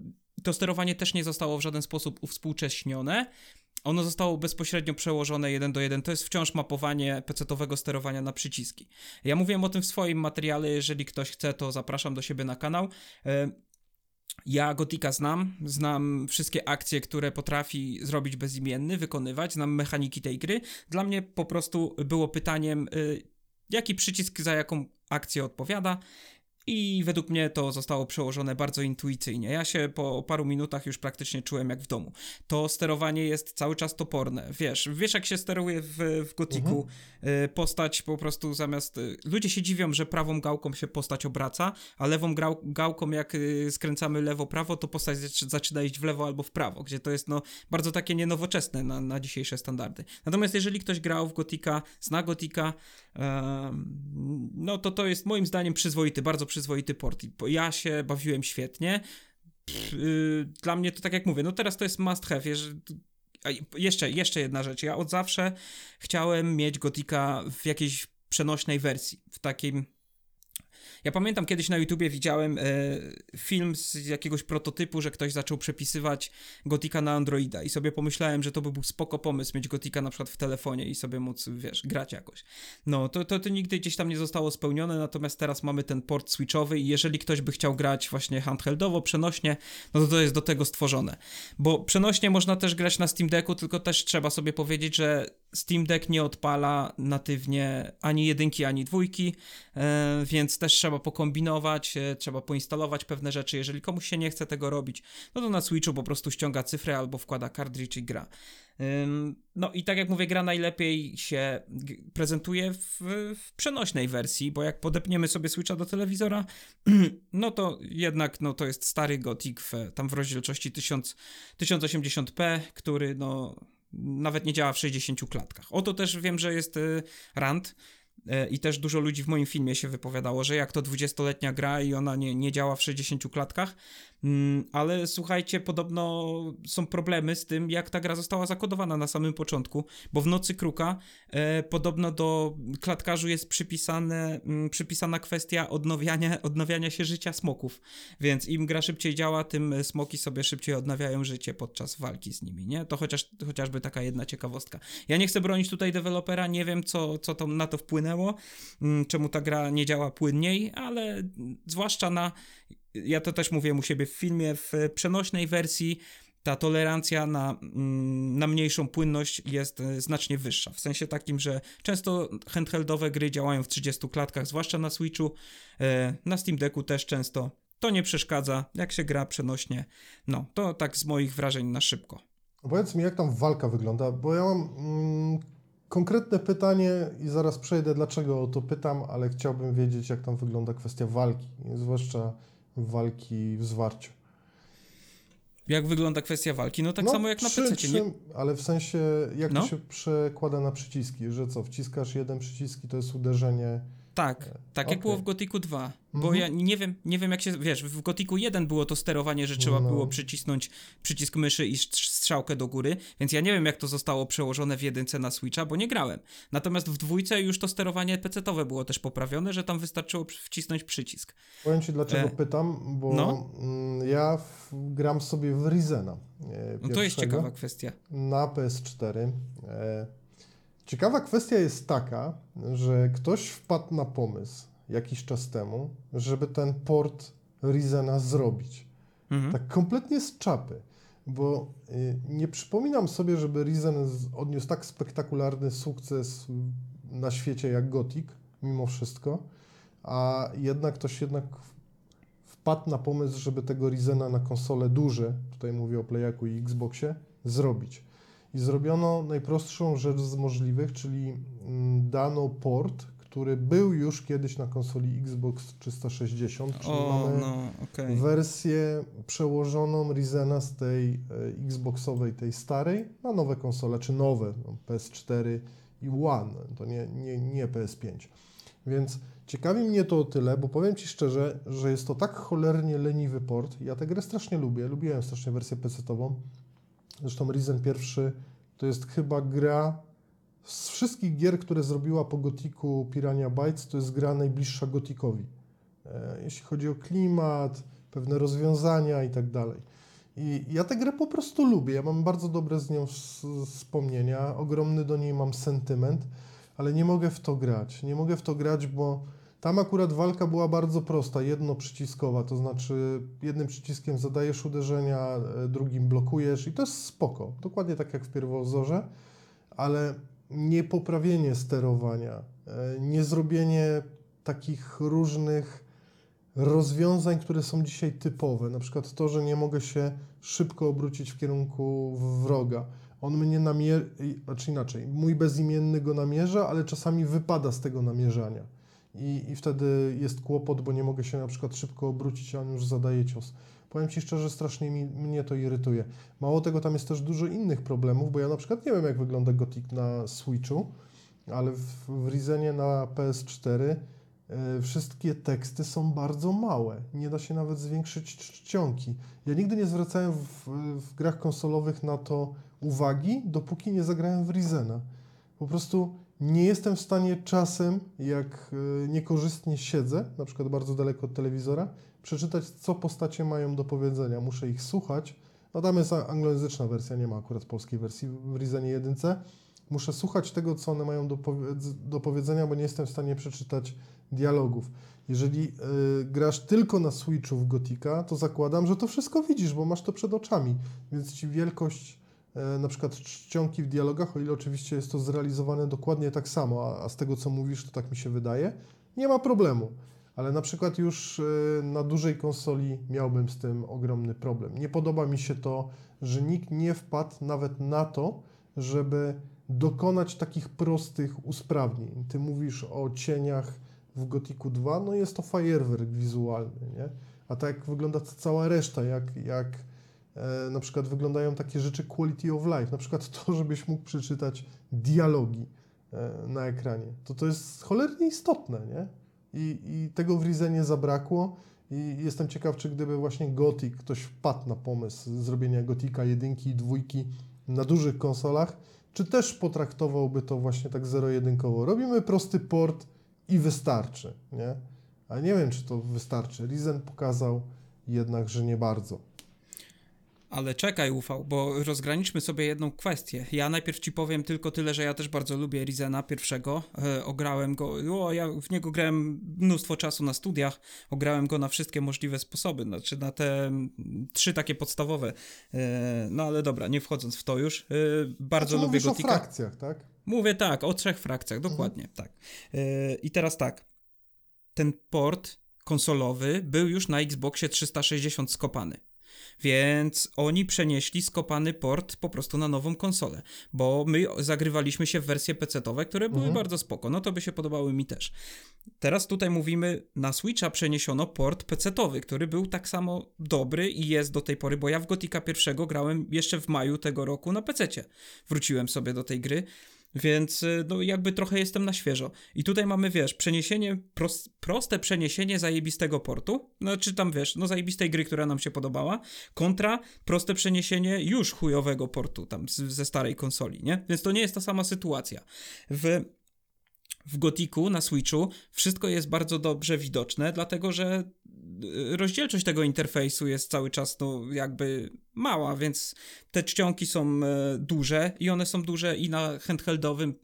to sterowanie też nie zostało w żaden sposób uwspółcześnione. Ono zostało bezpośrednio przełożone jeden do jeden. To jest wciąż mapowanie PC-owego sterowania na przyciski. Ja mówiłem o tym w swoim materiale. Jeżeli ktoś chce, to zapraszam do siebie na kanał. Ja Gotika znam, znam wszystkie akcje, które potrafi zrobić bezimienny, wykonywać, znam mechaniki tej gry. Dla mnie po prostu było pytaniem, y, jaki przycisk za jaką akcję odpowiada i według mnie to zostało przełożone bardzo intuicyjnie. Ja się po paru minutach już praktycznie czułem jak w domu. To sterowanie jest cały czas toporne. Wiesz, wiesz jak się steruje w, w Gotiku mhm. postać po prostu zamiast... Y, ludzie się dziwią, że prawą gałką się postać obraca, a lewą grał, gałką jak y, skręcamy lewo-prawo, to postać zaczyna iść w lewo albo w prawo, gdzie to jest no bardzo takie nienowoczesne na, na dzisiejsze standardy. Natomiast jeżeli ktoś grał w Gotika, zna Gotika, no to to jest moim zdaniem przyzwoity, bardzo przyzwoity port. Ja się bawiłem świetnie. Y, dla mnie to tak jak mówię, no teraz to jest must have. Jeszcze, jeszcze jedna rzecz. Ja od zawsze chciałem mieć Gotika w jakiejś przenośnej wersji, w takim ja pamiętam kiedyś na YouTubie widziałem e, film z jakiegoś prototypu, że ktoś zaczął przepisywać Gotika na Androida i sobie pomyślałem, że to by był spoko pomysł mieć Gotika na przykład w telefonie i sobie móc, wiesz, grać jakoś. No, to, to, to nigdy gdzieś tam nie zostało spełnione, natomiast teraz mamy ten port switchowy i jeżeli ktoś by chciał grać właśnie handheldowo, przenośnie, no to to jest do tego stworzone. Bo przenośnie można też grać na Steam Decku, tylko też trzeba sobie powiedzieć, że Steam Deck nie odpala natywnie ani jedynki, ani dwójki, e, więc też trzeba pokombinować, e, trzeba poinstalować pewne rzeczy. Jeżeli komuś się nie chce tego robić, no to na Switchu po prostu ściąga cyfrę albo wkłada cartridge i gra. No i tak jak mówię, gra najlepiej się prezentuje w, w, przenośnej wersji, bo jak podepniemy sobie Switcha do telewizora, no to jednak no, to jest stary Gothic w, tam w rozdzielczości 1000, 1080p, który no nawet nie działa w 60 klatkach. Oto też wiem, że jest y, rand E, i też dużo ludzi w moim filmie się wypowiadało, że jak to 20-letnia gra i ona nie, nie działa w 60 klatkach, ale słuchajcie, podobno są problemy z tym, jak ta gra została zakodowana na samym początku, bo w Nocy Kruka e, podobno do klatkarzu jest przypisane, mm, przypisana kwestia odnawiania, odnawiania się życia smoków, więc im gra szybciej działa, tym smoki sobie szybciej odnawiają życie podczas walki z nimi, nie? To chociaż, chociażby taka jedna ciekawostka. Ja nie chcę bronić tutaj dewelopera, nie wiem, co, co to na to wpłynęło, wpłynęło, mm, czemu ta gra nie działa płynniej, ale zwłaszcza na, ja to też mówię u siebie w filmie, w przenośnej wersji ta tolerancja na, mm, na mniejszą płynność jest e, znacznie wyższa. W sensie takim, że często handheldowe gry działają w 30 klatkach, zwłaszcza na Switchu, e, na Steam Decku też często. To nie przeszkadza, jak się gra przenośnie. No, to tak z moich wrażeń na szybko. Powiedz mi, jak tam walka wygląda, bo ja mam mm, konkretne pytanie i zaraz przejdę, dlaczego o to pytam, ale chciałbym wiedzieć, jak tam wygląda kwestia walki, zwłaszcza walki w zwarciu. Jak wygląda kwestia walki? No tak no, samo jak na PC. Nie... Ale w sensie, jak no? to się przekłada na przyciski, że co, wciskasz jeden przycisk i to jest uderzenie Tak, tak jak okej. było w Gotiku 2. Bo Mhm. ja nie wiem, nie wiem jak się, wiesz, w Gotiku 1 było to sterowanie, że trzeba No. było przycisnąć przycisk myszy i strz- strzałkę do góry, więc ja nie wiem jak to zostało przełożone w jedynce na Switcha, bo nie grałem. Natomiast w dwójce już to sterowanie PC-owe było też poprawione, że tam wystarczyło wcisnąć przycisk. Powiem Ci dlaczego E, pytam, bo no. mm, ja w, gram sobie w Ryzena. e, No to jest ciekawa kwestia. Na PS4. E, ciekawa kwestia jest taka, że ktoś wpadł na pomysł jakiś czas temu, żeby ten port Ryzena zrobić. Mhm. Tak kompletnie z czapy. Bo y, nie przypominam sobie, żeby Risen z- odniósł tak spektakularny sukces na świecie jak Gothic, mimo wszystko, a jednak ktoś jednak wpadł na pomysł, żeby tego Risena na konsole duże, tutaj mówię o Playaku i Xboxie, zrobić. I zrobiono najprostszą rzecz z możliwych, czyli mm, dano port, który był już kiedyś na konsoli Xbox 360, czyli O, mamy no, okej. wersję przełożoną Ryzena z tej e, Xboxowej, tej starej, na nowe konsole, czy nowe, no, PS4 i One, to nie, nie, nie PS5. Więc ciekawi mnie to o tyle, bo powiem Ci szczerze, że jest to tak cholernie leniwy port. Ja tę grę strasznie lubię, lubiłem strasznie wersję PC-ową. Zresztą Risen pierwszy to jest chyba gra z wszystkich gier, które zrobiła po Gotiku Pirania Bytes, to jest gra najbliższa Gotikowi. E, jeśli chodzi o klimat, pewne rozwiązania i tak dalej. I ja tę grę po prostu lubię. Ja mam bardzo dobre z nią wspomnienia, ogromny do niej mam sentyment, ale nie mogę w to grać. Nie mogę w to grać, bo tam akurat walka była bardzo prosta, jednoprzyciskowa, to znaczy jednym przyciskiem zadajesz uderzenia, e, drugim blokujesz i to jest spoko. Dokładnie tak jak w pierwowzorze, ale nie poprawienie sterowania, e, nie zrobienie takich różnych rozwiązań, które są dzisiaj typowe. Na przykład to, że nie mogę się szybko obrócić w kierunku wroga. On mnie namierza, znaczy inaczej, mój bezimienny go namierza, ale czasami wypada z tego namierzania. I, I wtedy jest kłopot, bo nie mogę się na przykład szybko obrócić, a on już zadaje cios. Powiem Ci szczerze, strasznie mi, mnie to irytuje. Mało tego, tam jest też dużo innych problemów, bo ja na przykład nie wiem, jak wygląda Gothic na Switchu, ale w, w na PS4 e, wszystkie teksty są bardzo małe. Nie da się nawet zwiększyć czcionki. Ja nigdy nie zwracałem w, w grach konsolowych na to uwagi, dopóki nie zagrałem w Risena. Po prostu nie jestem w stanie czasem, jak e, niekorzystnie siedzę, na przykład bardzo daleko od telewizora, przeczytać, co postacie mają do powiedzenia. Muszę ich słuchać. No tam jest anglojęzyczna wersja, nie ma akurat polskiej wersji w Risenie 1. Muszę słuchać tego, co one mają do, powiedz- do powiedzenia, bo nie jestem w stanie przeczytać dialogów. Jeżeli y, grasz tylko na Switchu w Gotika, to zakładam, że to wszystko widzisz, bo masz to przed oczami, więc ci wielkość na przykład czcionki w dialogach, o ile oczywiście jest to zrealizowane dokładnie tak samo, a, z tego co mówisz, to tak mi się wydaje, nie ma problemu. Ale na przykład już e, na dużej konsoli miałbym z tym ogromny problem. Nie podoba mi się to, że nikt nie wpadł nawet na to, żeby dokonać takich prostych usprawnień. Ty mówisz o cieniach w Gotiku 2, no jest to fajerwerk wizualny, nie? A tak wygląda cała reszta, jak, jak e, na przykład wyglądają takie rzeczy quality of life, na przykład to, żebyś mógł przeczytać dialogi e, na ekranie, to to jest cholernie istotne, nie? I, I tego w Rizenie zabrakło i jestem ciekaw, czy gdyby właśnie Gothic, ktoś wpadł na pomysł zrobienia Gotika jedynki i dwójki na dużych konsolach, czy też potraktowałby to właśnie tak zero-jedynkowo. Robimy prosty port i wystarczy, nie? Ale nie wiem, czy to wystarczy. Rizen pokazał jednak, że nie bardzo. Ale czekaj, ufał, bo rozgraniczmy sobie jedną kwestię. Ja najpierw ci powiem tylko tyle, że ja też bardzo lubię Rizena pierwszego. E, ograłem go, o, ja w niego grałem mnóstwo czasu na studiach. Ograłem go na wszystkie możliwe sposoby, znaczy na te trzy takie podstawowe. E, no ale dobra, nie wchodząc w to już. E, bardzo znaczy, lubię mówisz o frakcjach, tak? Mówię tak, o trzech frakcjach, dokładnie, tak. E, I teraz tak. Ten port konsolowy był już na Xboxie 360 skopany. Więc oni przenieśli skopany port po prostu na nową konsolę, bo my zagrywaliśmy się w wersje PC-owe, które były Mhm. bardzo spoko, no to by się podobały mi też. Teraz tutaj mówimy, na Switcha przeniesiono port PC-owy, który był tak samo dobry i jest do tej pory, bo ja w Gotika pierwszego grałem jeszcze w maju tego roku na PC-cie. Wróciłem sobie do tej gry Więc y, no jakby trochę jestem na świeżo. I tutaj mamy, wiesz, przeniesienie, prost, proste przeniesienie zajebistego portu, znaczy tam, wiesz, no zajebistej gry, która nam się podobała, kontra proste przeniesienie już chujowego portu tam z, ze starej konsoli, nie? Więc to nie jest ta sama sytuacja. W w Gotiku na Switchu wszystko jest bardzo dobrze widoczne, dlatego że rozdzielczość tego interfejsu jest cały czas no jakby mała, więc te czcionki są e, duże i one są duże i na handheldowym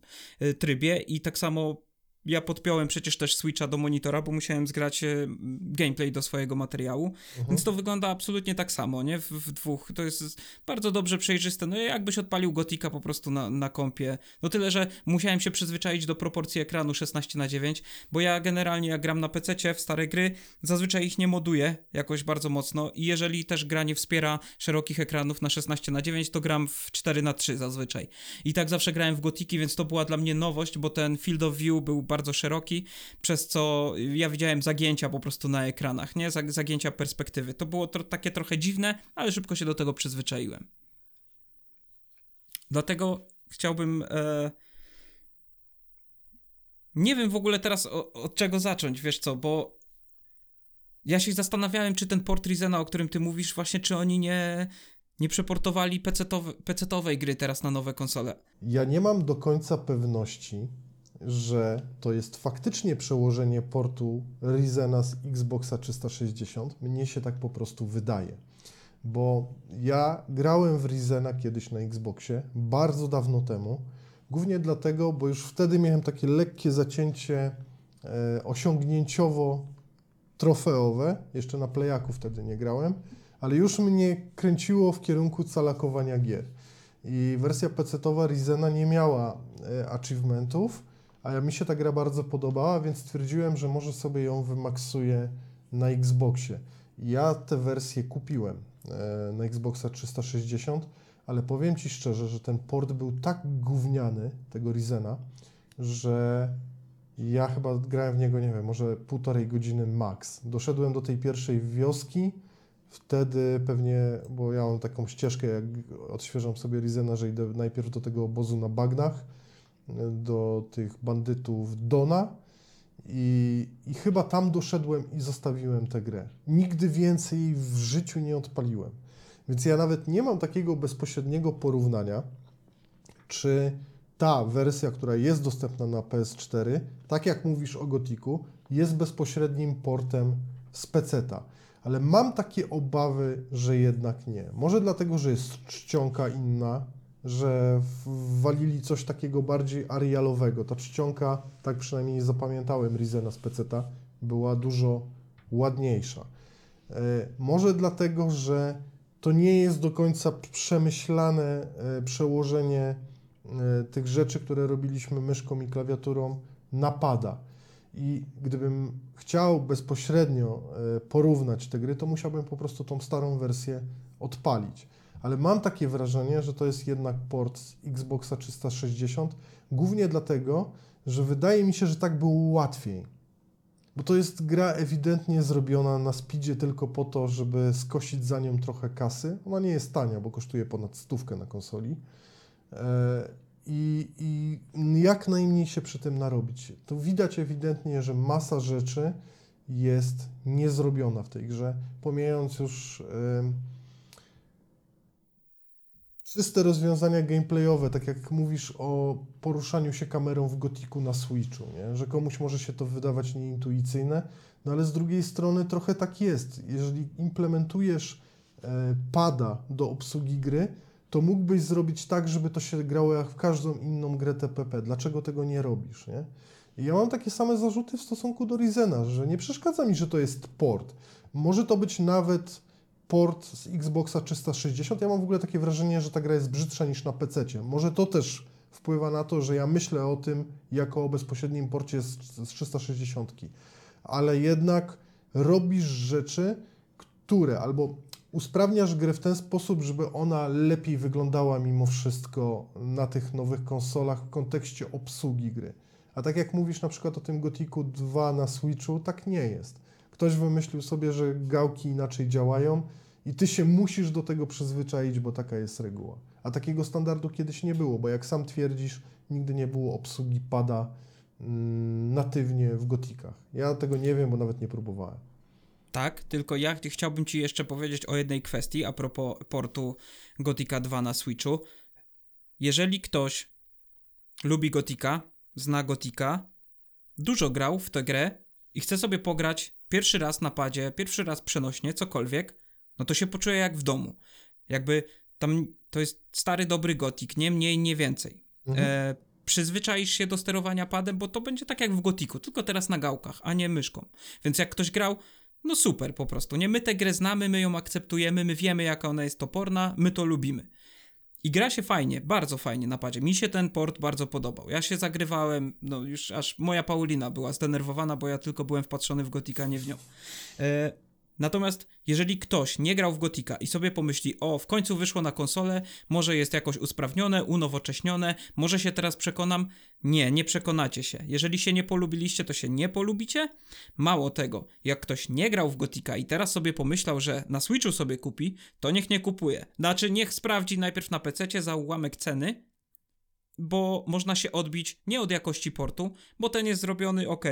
e, trybie i tak samo ja podpiąłem przecież też Switcha do monitora, bo musiałem zgrać e, gameplay do swojego materiału, Mhm. więc to wygląda absolutnie tak samo, nie? W, w dwóch. To jest bardzo dobrze przejrzyste. No jakbyś odpalił Gotika po prostu na, na kompie. No tyle, że musiałem się przyzwyczaić do proporcji ekranu 16 na 9 bo ja generalnie jak gram na PC w stare gry, zazwyczaj ich nie moduję jakoś bardzo mocno i jeżeli też gra nie wspiera szerokich ekranów na 16 na 9 to gram w 4 na 3 zazwyczaj. I tak zawsze grałem w Gotiki, więc to była dla mnie nowość, bo ten field of view był bardzo szeroki, przez co ja widziałem zagięcia po prostu na ekranach, nie? Zag- Zagięcia perspektywy. To było tro- takie trochę dziwne, ale szybko się do tego przyzwyczaiłem. Dlatego chciałbym. E... Nie wiem w ogóle teraz o, od czego zacząć, wiesz co, bo ja się zastanawiałem, czy ten port Rizena, o którym ty mówisz, właśnie, czy oni nie, nie przeportowali PC-towe, PC-towej gry teraz na nowe konsole. Ja nie mam do końca pewności, że to jest faktycznie przełożenie portu Ryzena z Xboxa 360. Mnie się tak po prostu wydaje. Bo ja grałem w Ryzena kiedyś na Xboxie, bardzo dawno temu. Głównie dlatego, bo już wtedy miałem takie lekkie zacięcie e, osiągnięciowo-trofeowe. Jeszcze na Playaku wtedy nie grałem, ale już mnie kręciło w kierunku calakowania gier. I wersja PC-towa Ryzena nie miała e, achievementów, a mi się ta gra bardzo podobała, więc stwierdziłem, że może sobie ją wymaksuję na Xboxie. Ja tę wersję kupiłem e, na Xboxa 360, ale powiem Ci szczerze, że ten port był tak gówniany, tego Ryzena, że ja chyba grałem w niego, nie wiem, może półtorej godziny max. Doszedłem do tej pierwszej wioski, wtedy pewnie, bo ja mam taką ścieżkę, jak odświeżam sobie Ryzena, że idę najpierw do tego obozu na bagnach, do tych bandytów Dona i, i chyba tam doszedłem i zostawiłem tę grę. Nigdy więcej w życiu nie odpaliłem. Więc ja nawet nie mam takiego bezpośredniego porównania, czy ta wersja, która jest dostępna na PS4, tak jak mówisz o Gotiku, jest bezpośrednim portem z PC-ta. Ale mam takie obawy, że jednak nie. Może dlatego, że jest czcionka inna, że wwalili coś takiego bardziej arialowego. Ta czcionka, tak przynajmniej zapamiętałem Rizena z PC-ta, była dużo ładniejsza. E, Może dlatego, że to nie jest do końca przemyślane e, przełożenie e, tych rzeczy, które robiliśmy myszką i klawiaturą na pada. I gdybym chciał bezpośrednio porównać te gry, to musiałbym po prostu tą starą wersję odpalić. Ale mam takie wrażenie, że to jest jednak port z Xboxa 360, głównie dlatego, że wydaje mi się, że tak było łatwiej. Bo to jest gra ewidentnie zrobiona na speedzie tylko po to, żeby skosić za nią trochę kasy. Ona nie jest tania, bo kosztuje ponad stówkę na konsoli. E, I, I jak najmniej się przy tym narobić. To widać ewidentnie, że masa rzeczy jest niezrobiona w tej grze, pomijając już czyste rozwiązania gameplayowe, tak jak mówisz o poruszaniu się kamerą w gotiku na Switchu, nie? że komuś może się to wydawać nieintuicyjne, no ale z drugiej strony trochę tak jest. Jeżeli implementujesz e, pada do obsługi gry, to mógłbyś zrobić tak, żeby to się grało jak w każdą inną grę TPP. Dlaczego tego nie robisz, nie? I ja mam takie same zarzuty w stosunku do Ryzena, że nie przeszkadza mi, że to jest port. Może to być nawet port z Xboxa 360. Ja mam w ogóle takie wrażenie, że ta gra jest brzydsza niż na PC. Może to też wpływa na to, że ja myślę o tym jako o bezpośrednim porcie z, z 360. Ale jednak robisz rzeczy, które albo usprawniasz grę w ten sposób, żeby ona lepiej wyglądała mimo wszystko na tych nowych konsolach w kontekście obsługi gry. A tak jak mówisz na przykład o tym Gotiku 2 na Switchu, tak nie jest. Ktoś wymyślił sobie, że gałki inaczej działają I ty się musisz do tego przyzwyczaić, bo taka jest reguła. A takiego standardu kiedyś nie było, bo jak sam twierdzisz, nigdy nie było obsługi pada mm, natywnie w gotikach. Ja tego nie wiem, bo nawet nie próbowałem. Tak, tylko ja chciałbym Ci jeszcze powiedzieć o jednej kwestii a propos portu Gotika 2 na Switchu. Jeżeli ktoś lubi Gotika, zna Gotika, dużo grał w tę grę i chce sobie pograć pierwszy raz na padzie, pierwszy raz przenośnie, cokolwiek, no to się poczuje jak w domu. Jakby tam to jest stary, dobry Gotik, nie mniej, nie więcej. Mhm. E, przyzwyczaisz się do sterowania padem, bo to będzie tak jak w Gotiku, tylko teraz na gałkach, a nie myszką. Więc jak ktoś grał, no super po prostu, nie? My tę grę znamy, my ją akceptujemy, my wiemy jaka ona jest toporna, my to lubimy. I gra się fajnie, bardzo fajnie na padzie. Mi się ten port bardzo podobał. Ja się zagrywałem, no już aż moja Paulina była zdenerwowana, bo ja tylko byłem wpatrzony w Gotika, nie w nią. E, Natomiast jeżeli ktoś nie grał w Gotika i sobie pomyśli, o, w końcu wyszło na konsolę, może jest jakoś usprawnione, unowocześnione, może się teraz przekonam, nie, nie przekonacie się. Jeżeli się nie polubiliście, to się nie polubicie. Mało tego, jak ktoś nie grał w Gotika i teraz sobie pomyślał, że na Switchu sobie kupi, to niech nie kupuje. Znaczy, niech sprawdzi najpierw na PC za ułamek ceny, bo można się odbić nie od jakości portu, bo ten jest zrobiony ok.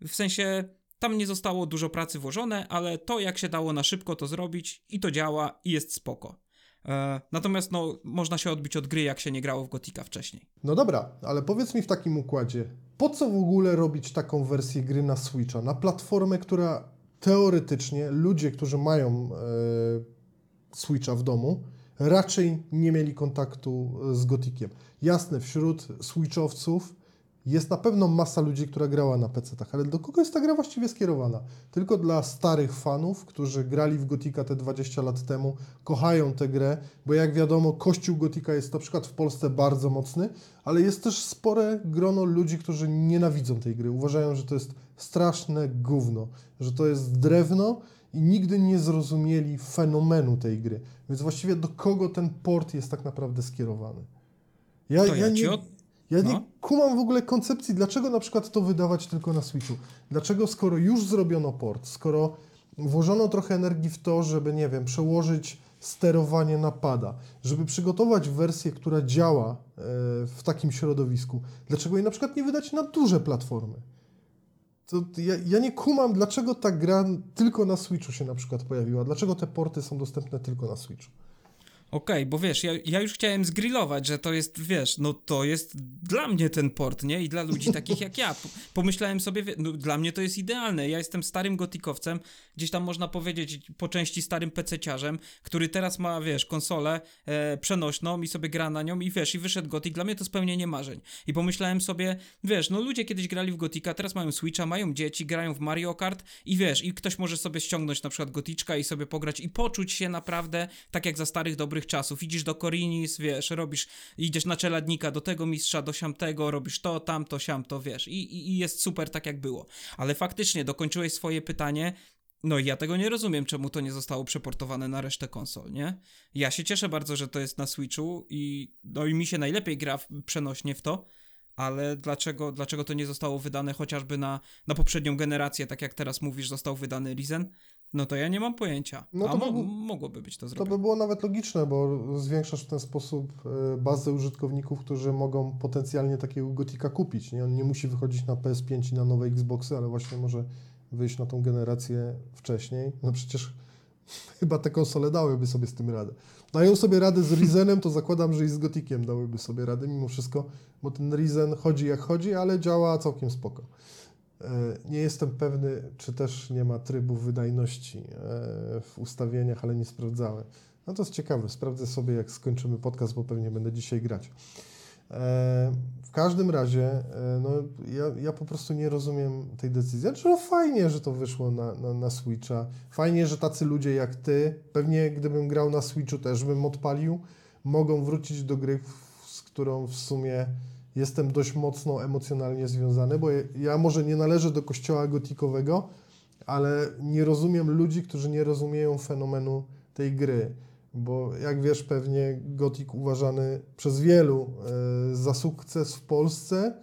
W sensie tam nie zostało dużo pracy włożone, ale to jak się dało na szybko to zrobić i to działa i jest spoko. E, natomiast no, można się odbić od gry, jak się nie grało w Gotika wcześniej. No dobra, ale powiedz mi w takim układzie, po co w ogóle robić taką wersję gry na Switcha, na platformę, która teoretycznie ludzie, którzy mają e, Switcha w domu, raczej nie mieli kontaktu z Gotikiem. Jasne, wśród Switchowców jest na pewno masa ludzi, która grała na PC-tach, ale do kogo jest ta gra właściwie skierowana? Tylko dla starych fanów, którzy grali w Gotika te 20 lat temu, kochają tę grę, bo jak wiadomo, kościół Gotika jest na przykład w Polsce bardzo mocny, ale jest też spore grono ludzi, którzy nienawidzą tej gry. Uważają, że to jest straszne gówno, że to jest drewno i nigdy nie zrozumieli fenomenu tej gry. Więc właściwie do kogo ten port jest tak naprawdę skierowany? Ja, to ja, ja nie... Od ja no. nie kumam w ogóle koncepcji, dlaczego na przykład to wydawać tylko na Switchu. Dlaczego skoro już zrobiono port, skoro włożono trochę energii w to, żeby, nie wiem, przełożyć sterowanie napada, żeby przygotować wersję, która działa e, w takim środowisku, dlaczego jej na przykład nie wydać na duże platformy? To ja, ja nie kumam, dlaczego ta gra tylko na Switchu się na przykład pojawiła, dlaczego te porty są dostępne tylko na Switchu. Okej, okay, bo wiesz, ja, ja już chciałem zgrillować, że to jest, wiesz, no to jest dla mnie ten port, nie? I dla ludzi takich jak ja. Pomyślałem sobie, no dla mnie to jest idealne. Ja jestem starym gotikowcem, gdzieś tam można powiedzieć po części starym pececiarzem, który teraz ma, wiesz, konsolę e, przenośną i sobie gra na nią i wiesz, i wyszedł gotik. Dla mnie to spełnienie marzeń. I pomyślałem sobie, wiesz, no ludzie kiedyś grali w gotika, teraz mają Switcha, mają dzieci, grają w Mario Kart i wiesz, i ktoś może sobie ściągnąć na przykład goticzka i sobie pograć i poczuć się naprawdę tak jak za starych, dobrych dobrych czasów. Idziesz do Korinis, wiesz, robisz, idziesz na czeladnika do tego mistrza, do siamtego, robisz to, tamto, siamto, wiesz. I, i, i jest super tak jak było. Ale faktycznie dokończyłeś swoje pytanie. No i ja tego nie rozumiem, czemu to nie zostało przeportowane na resztę konsol, nie? Ja się cieszę bardzo, że to jest na Switchu i no i mi się najlepiej gra w, przenośnie w to, ale dlaczego, dlaczego to nie zostało wydane chociażby na, na poprzednią generację, tak jak teraz mówisz, został wydany Risen? No to ja nie mam pojęcia. No to A mo by, mogłoby być to zrobione. To by było nawet logiczne, bo zwiększasz w ten sposób e, bazę użytkowników, którzy mogą potencjalnie takiego gotika kupić. Nie? On nie musi wychodzić na PS5 i na nowe Xboxy, ale właśnie może wyjść na tą generację wcześniej. No przecież chyba te konsole dałyby sobie z tym radę. Dają sobie radę z Rizenem, to zakładam, że i z Gotikiem dałyby sobie radę mimo wszystko, bo ten Rizen chodzi jak chodzi, ale działa całkiem spoko. E, nie jestem pewny, czy też nie ma trybu wydajności e, w ustawieniach, ale nie sprawdzałem. No to jest ciekawe, sprawdzę sobie jak skończymy podcast, bo pewnie będę dzisiaj grać. E, w każdym razie, no, ja, ja po prostu nie rozumiem tej decyzji. Znaczy, no fajnie, że to wyszło na, na, na Switcha. Fajnie, że tacy ludzie jak ty, pewnie gdybym grał na Switchu też bym odpalił, mogą wrócić do gry, z którą w sumie jestem dość mocno emocjonalnie związany, bo ja może nie należę do kościoła gotikowego, ale nie rozumiem ludzi, którzy nie rozumieją fenomenu tej gry. Bo jak wiesz, pewnie gotik uważany przez wielu e, za sukces w Polsce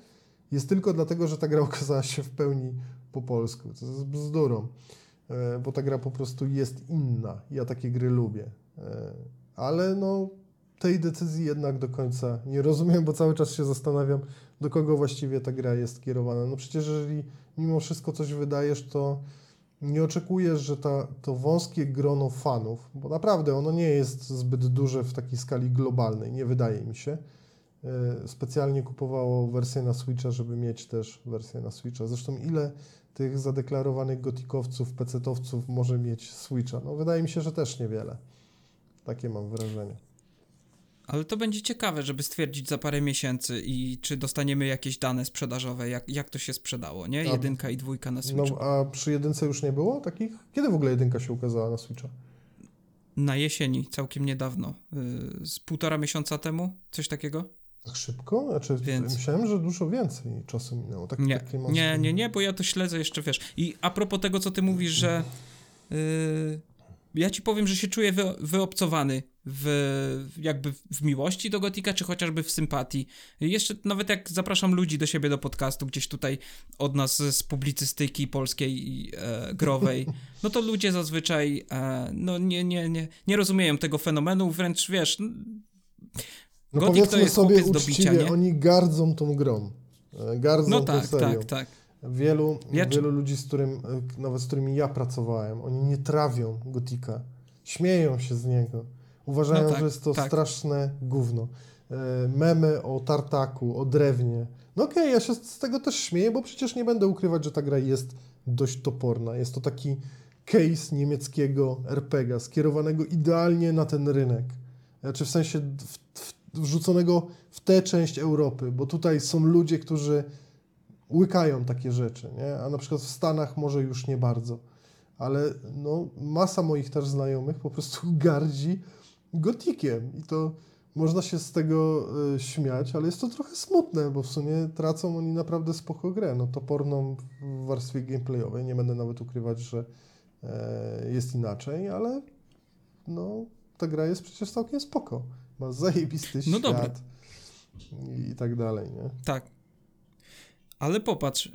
jest tylko dlatego, że ta gra okazała się w pełni po polsku. To jest bzdurą. e, bo ta gra po prostu jest inna. Ja takie gry lubię. E, ale no, tej decyzji jednak do końca nie rozumiem, bo cały czas się zastanawiam, do kogo właściwie ta gra jest kierowana. No przecież jeżeli mimo wszystko coś wydajesz, to nie oczekujesz, że ta, to wąskie grono fanów, bo naprawdę ono nie jest zbyt duże w takiej skali globalnej, nie wydaje mi się, e, specjalnie kupowało wersję na Switcha, żeby mieć też wersję na Switcha. Zresztą ile tych zadeklarowanych gotikowców, pecetowców może mieć Switcha? No wydaje mi się, że też niewiele. Takie mam wrażenie. Ale to będzie ciekawe, żeby stwierdzić za parę miesięcy i czy dostaniemy jakieś dane sprzedażowe, jak, jak to się sprzedało, nie? A- Jedynka i dwójka na Switchu. No, a przy jedynce już nie było takich? Kiedy w ogóle jedynka się ukazała na Switcha? Na jesieni, całkiem niedawno. y, Z półtora miesiąca temu, coś takiego? Tak szybko? Znaczy, Więc- myślałem, że dużo więcej czasu minęło. Tak, Nie, takie nie, nie, nie, bo ja to śledzę jeszcze, wiesz. I a propos tego, co ty mówisz, że y, ja ci powiem, że się czuję wy, wyobcowany w, jakby w miłości do Gotika, czy chociażby w sympatii. Jeszcze nawet jak zapraszam ludzi do siebie do podcastu, gdzieś tutaj od nas z publicystyki polskiej i e, growej, no to ludzie zazwyczaj e, no nie, nie, nie, nie rozumieją tego fenomenu, wręcz wiesz, No Gothic to jest sobie uczciwie, bicia, oni gardzą tą grą. E, Gardzą no tą tak, serią. tak, tak. Wielu, Ja czy- wielu ludzi, z którym, e, nawet z którymi ja pracowałem, oni nie trawią Gotika. Śmieją się z niego. Uważają, No tak, że jest to tak. straszne gówno. E, Memy o tartaku, o drewnie. No okej, ja się z tego też śmieję, bo przecież nie będę ukrywać, że ta gra jest dość toporna. Jest to taki case niemieckiego RPGa, skierowanego idealnie na ten rynek. Znaczy w sensie w, w, wrzuconego w tę część Europy, bo tutaj są ludzie, którzy łykają takie rzeczy, nie? A na przykład w Stanach może już nie bardzo. Ale no, masa moich też znajomych po prostu gardzi gotikiem i to można się z tego y, śmiać, ale jest to trochę smutne, bo w sumie tracą oni naprawdę spoko grę, no toporną w warstwie gameplayowej, nie będę nawet ukrywać, że e, jest inaczej, ale no, ta gra jest przecież całkiem spoko. Ma zajebisty No świat i, i tak dalej, nie? Tak. Ale popatrz, y,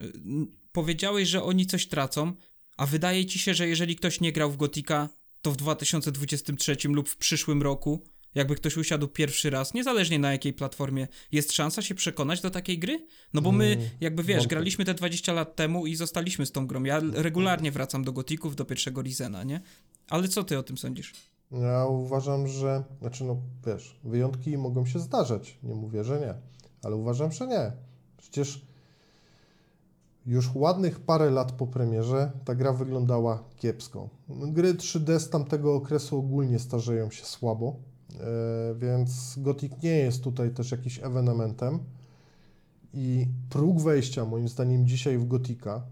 powiedziałeś, że oni coś tracą, a wydaje ci się, że jeżeli ktoś nie grał w Gotika, to w 2023 lub w przyszłym roku, jakby ktoś usiadł pierwszy raz, niezależnie na jakiej platformie, jest szansa się przekonać do takiej gry? No bo my, Mm, jakby wiesz, graliśmy te 20 lat temu i zostaliśmy z tą grą. Ja l- regularnie wracam do Gotików, do pierwszego Rizena, nie? Ale co ty o tym sądzisz? Ja uważam, że, znaczy no wiesz, wyjątki mogą się zdarzać, nie mówię, że nie, ale uważam, że nie. Przecież już ładnych parę lat po premierze ta gra wyglądała kiepsko. Gry 3D z tamtego okresu ogólnie starzeją się słabo, e, więc Gothic nie jest tutaj też jakiś ewenementem i próg wejścia moim zdaniem dzisiaj w Gotika,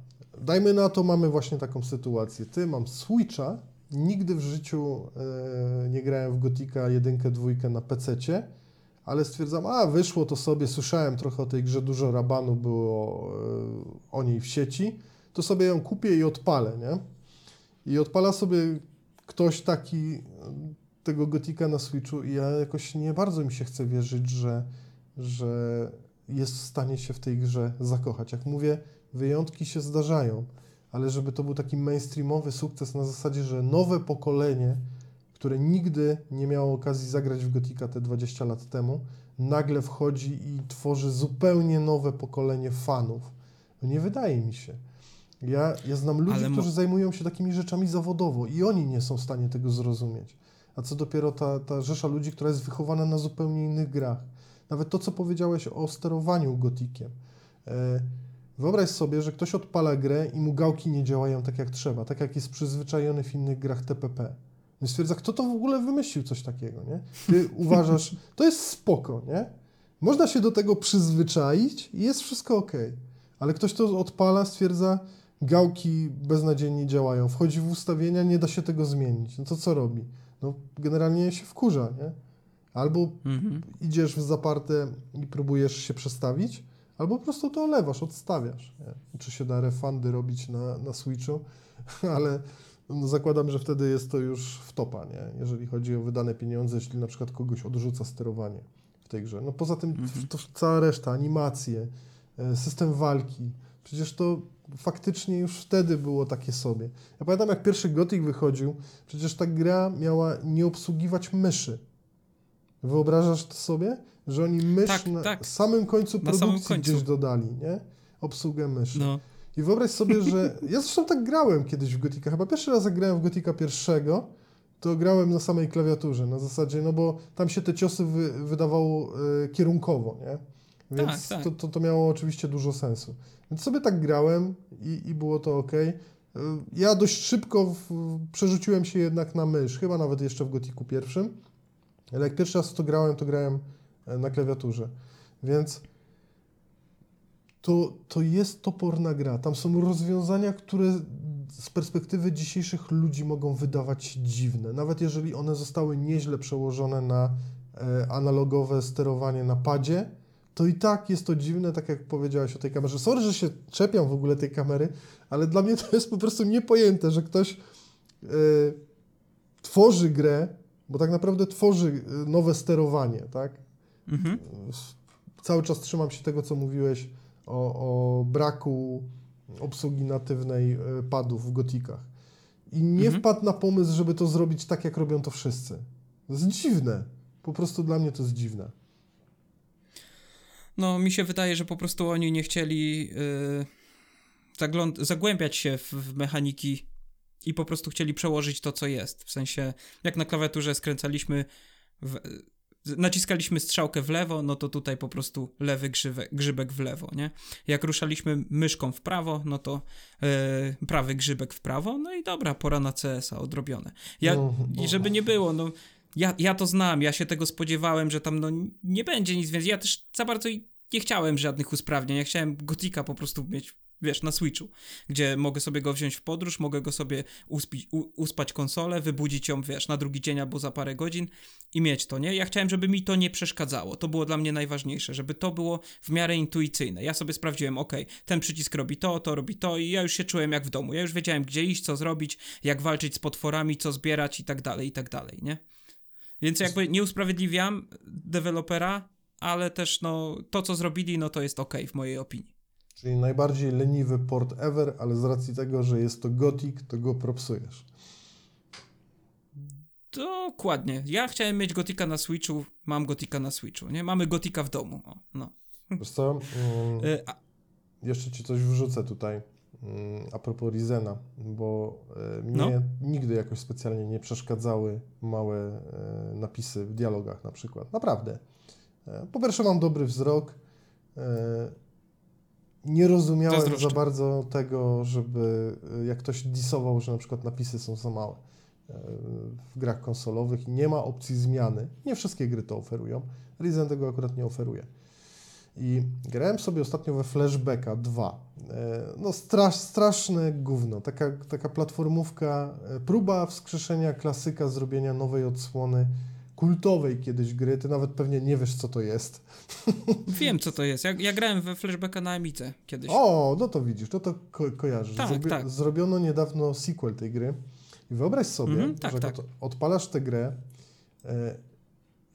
dajmy na to, mamy właśnie taką sytuację. Ty, mam Switcha, nigdy w życiu e, nie grałem w Gotika 1, 2 na PC-cie, ale stwierdzam, a wyszło to sobie, słyszałem trochę o tej grze, dużo rabanu było e, o niej w sieci, to sobie ją kupię i odpalę, nie? I odpala sobie ktoś taki e, tego Gotika na Switchu i ja jakoś nie bardzo mi się chce wierzyć, że, że jest w stanie się w tej grze zakochać. Jak mówię, wyjątki się zdarzają, ale żeby to był taki mainstreamowy sukces na zasadzie, że nowe pokolenie, które nigdy nie miało okazji zagrać w Gotika te 20 lat temu, nagle wchodzi i tworzy zupełnie nowe pokolenie fanów. No nie wydaje mi się. Ja, ja znam ludzi, Ale którzy zajmują się takimi rzeczami zawodowo i oni nie są w stanie tego zrozumieć. A co dopiero ta, ta rzesza ludzi, która jest wychowana na zupełnie innych grach. Nawet to, co powiedziałeś o sterowaniu gotikiem. E, Wyobraź sobie, że ktoś odpala grę i mu gałki nie działają tak jak trzeba, tak jak jest przyzwyczajony w innych grach TPP. No stwierdza, kto to w ogóle wymyślił coś takiego, nie? Ty uważasz, to jest spoko, nie? Można się do tego przyzwyczaić i jest wszystko ok. Ale ktoś to odpala, stwierdza, gałki beznadziejnie działają, wchodzi w ustawienia, nie da się tego zmienić. No to co robi? No generalnie się wkurza, nie? Albo Mhm. idziesz w zaparte i próbujesz się przestawić, albo po prostu to olewasz, odstawiasz. Nie? Czy się da refundy robić na, na Switchu, ale no zakładam, że wtedy jest to już w topa, nie? jeżeli chodzi o wydane pieniądze, jeśli na przykład kogoś odrzuca sterowanie w tej grze. No poza tym Mhm. to cała reszta, animacje, e, system walki, przecież to faktycznie już wtedy było takie sobie. Ja pamiętam, jak pierwszy Gothic wychodził, przecież ta gra miała nie obsługiwać myszy. Wyobrażasz to sobie? Że oni mysz Tak, na tak. samym końcu produkcji samym końcu. gdzieś dodali, nie? Obsługę myszy. No. I wyobraź sobie, że ja zresztą tak grałem kiedyś w Gotika. Chyba pierwszy raz jak grałem w Gotika pierwszego, to grałem na samej klawiaturze. Na zasadzie, no bo tam się te ciosy wy, wydawało e, kierunkowo, nie? Więc Tak, tak. To, to, to miało oczywiście dużo sensu. Więc sobie tak grałem i, i było to ok. Ja dość szybko w, przerzuciłem się jednak na mysz, chyba nawet jeszcze w Gotiku pierwszym. Ale jak pierwszy raz to grałem, to grałem e, na klawiaturze. Więc to, to jest toporna gra. Tam są rozwiązania, które z perspektywy dzisiejszych ludzi mogą wydawać się dziwne. Nawet jeżeli one zostały nieźle przełożone na e, analogowe sterowanie na padzie, to i tak jest to dziwne, tak jak powiedziałeś o tej kamerze. Sorry, że się czepiam w ogóle tej kamery, ale dla mnie to jest po prostu niepojęte, że ktoś e, tworzy grę, bo tak naprawdę tworzy e, nowe sterowanie, tak? Mhm. cały czas trzymam się tego, co mówiłeś o, o braku obsługi natywnej e, padów w gotikach. I nie Mhm. wpadł na pomysł, żeby to zrobić tak, jak robią to wszyscy. To jest dziwne. Po prostu dla mnie to jest dziwne. No, mi się wydaje, że po prostu oni nie chcieli yy, zagłębiać się w, w mechaniki i po prostu chcieli przełożyć to, co jest. W sensie, jak na klawiaturze skręcaliśmy, w, naciskaliśmy strzałkę w lewo, no to tutaj po prostu lewy grzywe, grzybek w lewo, nie? Jak ruszaliśmy myszką w prawo, no to yy, prawy grzybek w prawo, no i dobra, pora na CS-a, odrobione. Ja, No, i żeby nie było, no ja, ja to znam, ja się tego spodziewałem, że tam no nie będzie nic, więc ja też za bardzo nie chciałem żadnych usprawnień, ja chciałem Gotika po prostu mieć, wiesz, na Switchu, gdzie mogę sobie go wziąć w podróż, mogę go sobie u, uspać konsolę, wybudzić ją, wiesz, na drugi dzień albo za parę godzin i mieć to, nie? Ja chciałem, żeby mi to nie przeszkadzało, to było dla mnie najważniejsze, żeby to było w miarę intuicyjne. Ja sobie sprawdziłem, ok, ten przycisk robi to, to robi to i ja już się czułem jak w domu, ja już wiedziałem, gdzie iść, co zrobić, jak walczyć z potworami, co zbierać i tak dalej, i tak dalej, nie? Więc jakby nie usprawiedliwiam dewelopera, ale też no to, co zrobili, no to jest ok w mojej opinii. Czyli najbardziej leniwy port ever, ale z racji tego, że jest to gotik, to go propsujesz. Dokładnie. Ja chciałem mieć Gotika na Switchu, mam Gotika na Switchu, nie? Mamy Gotika w domu, o, no. Wiesz co? Mm, Y, a, Jeszcze ci coś wrzucę tutaj mm, a propos Rizena, bo e, mnie No. nigdy jakoś specjalnie nie przeszkadzały małe e, napisy w dialogach na przykład. Naprawdę. E, Po pierwsze mam dobry wzrok. Nie rozumiałem za bardzo tego, żeby e, jak ktoś disował, że na przykład napisy są za małe e, w grach konsolowych i nie ma opcji zmiany. Nie wszystkie gry to oferują. Risen tego akurat nie oferuje. I grałem sobie ostatnio we Flashbacka 2. E, No strasz, straszne gówno. Taka, taka platformówka, próba wskrzeszenia klasyka, zrobienia nowej odsłony kultowej kiedyś gry. Ty nawet pewnie nie wiesz, co to jest. wiem, co to jest. Ja, ja grałem we Flashbacka na Amidze kiedyś. O, no to widzisz, no to ko kojarzysz. Tak, tak. Zrobiono niedawno sequel tej gry. I wyobraź sobie, Mhm, tak, że tak. od, odpalasz tę grę. E,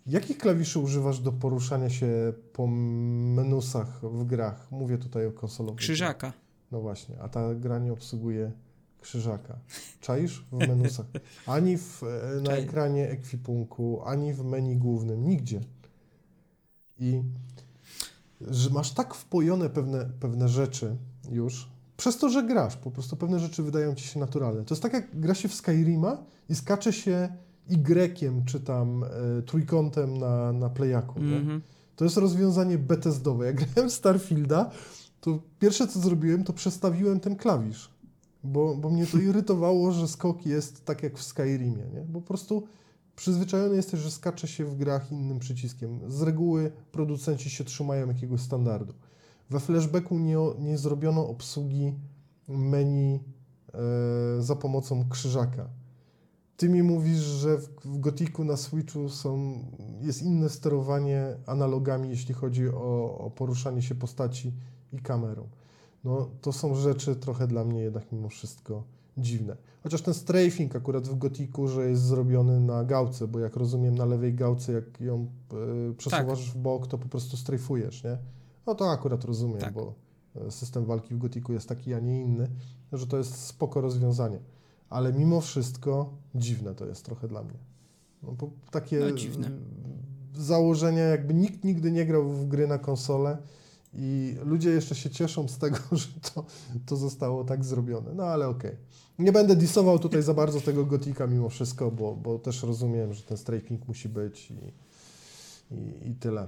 jakich klawiszy używasz do poruszania się po menusach w grach? Mówię tutaj o konsolowych. Krzyżaka. No właśnie, a ta gra nie obsługuje krzyżaka. Czaisz w menusach? Ani w, e, na Czaję. ekranie ekwipunku, ani w menu głównym, nigdzie. I że masz tak wpojone pewne, pewne rzeczy już, przez to, że grasz, po prostu pewne rzeczy wydają ci się naturalne. To jest tak, jak gra się w Skyrima i skacze się Y, czy tam e, trójkątem na, na playaku. Mhm. To jest rozwiązanie Bethesdowe. Jak grałem w Starfielda, to pierwsze co zrobiłem, to przestawiłem ten klawisz. Bo, bo mnie to irytowało, że skok jest tak jak w Skyrimie, nie? Bo po prostu przyzwyczajony jesteś, że skacze się w grach innym przyciskiem. Z reguły producenci się trzymają jakiegoś standardu. We Flashbacku nie, nie zrobiono obsługi menu e, za pomocą krzyżaka. Ty mi mówisz, że w, w Gotiku na Switchu są, jest inne sterowanie analogami, jeśli chodzi o, o poruszanie się postaci i kamerą. No, to są rzeczy trochę dla mnie jednak mimo wszystko dziwne. Chociaż ten strafing akurat w Gotiku, że jest zrobiony na gałce, bo jak rozumiem na lewej gałce, jak ją e, przesuwasz w bok, to po prostu strajfujesz, nie? No to akurat rozumiem, Tak. bo e, system walki w Gotiku jest taki, a nie inny, że to jest spoko rozwiązanie. Ale mimo wszystko dziwne to jest trochę dla mnie. No, takie No, y, założenia, jakby nikt nigdy nie grał w gry na konsolę i ludzie jeszcze się cieszą z tego, że to, to zostało tak zrobione. No ale okej. Nie będę disował tutaj za bardzo tego Gotika mimo wszystko, bo, bo też rozumiem, że ten striking musi być i, i, i tyle.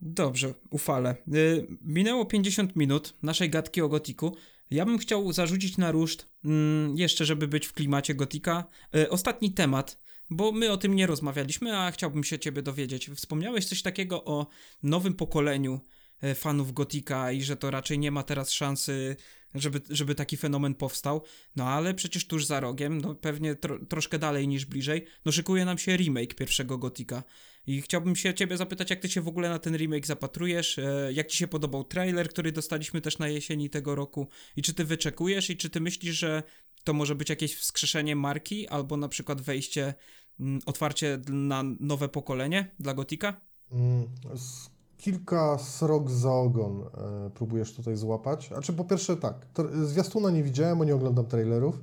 Dobrze, ufale. Y, minęło 50 minut naszej gadki o Gotiku. Ja bym chciał zarzucić na ruszt, mm, jeszcze żeby być w klimacie Gotika, y, ostatni temat, bo my o tym nie rozmawialiśmy, a chciałbym się ciebie dowiedzieć. Wspomniałeś coś takiego o nowym pokoleniu y, fanów Gotika i że to raczej nie ma teraz szansy, żeby, żeby taki fenomen powstał. No ale przecież tuż za rogiem, no pewnie tro, troszkę dalej niż bliżej, no szykuje nam się remake pierwszego Gotika. I chciałbym się ciebie zapytać, jak ty się w ogóle na ten remake zapatrujesz, e, jak ci się podobał trailer, który dostaliśmy też na jesieni tego roku i czy ty wyczekujesz i czy ty myślisz, że to może być jakieś wskrzeszenie marki albo na przykład wejście, mm, otwarcie na nowe pokolenie dla Gotika? Mm, kilka srok za ogon e, próbujesz tutaj złapać. Znaczy po pierwsze tak, zwiastuna nie widziałem, bo nie oglądam trailerów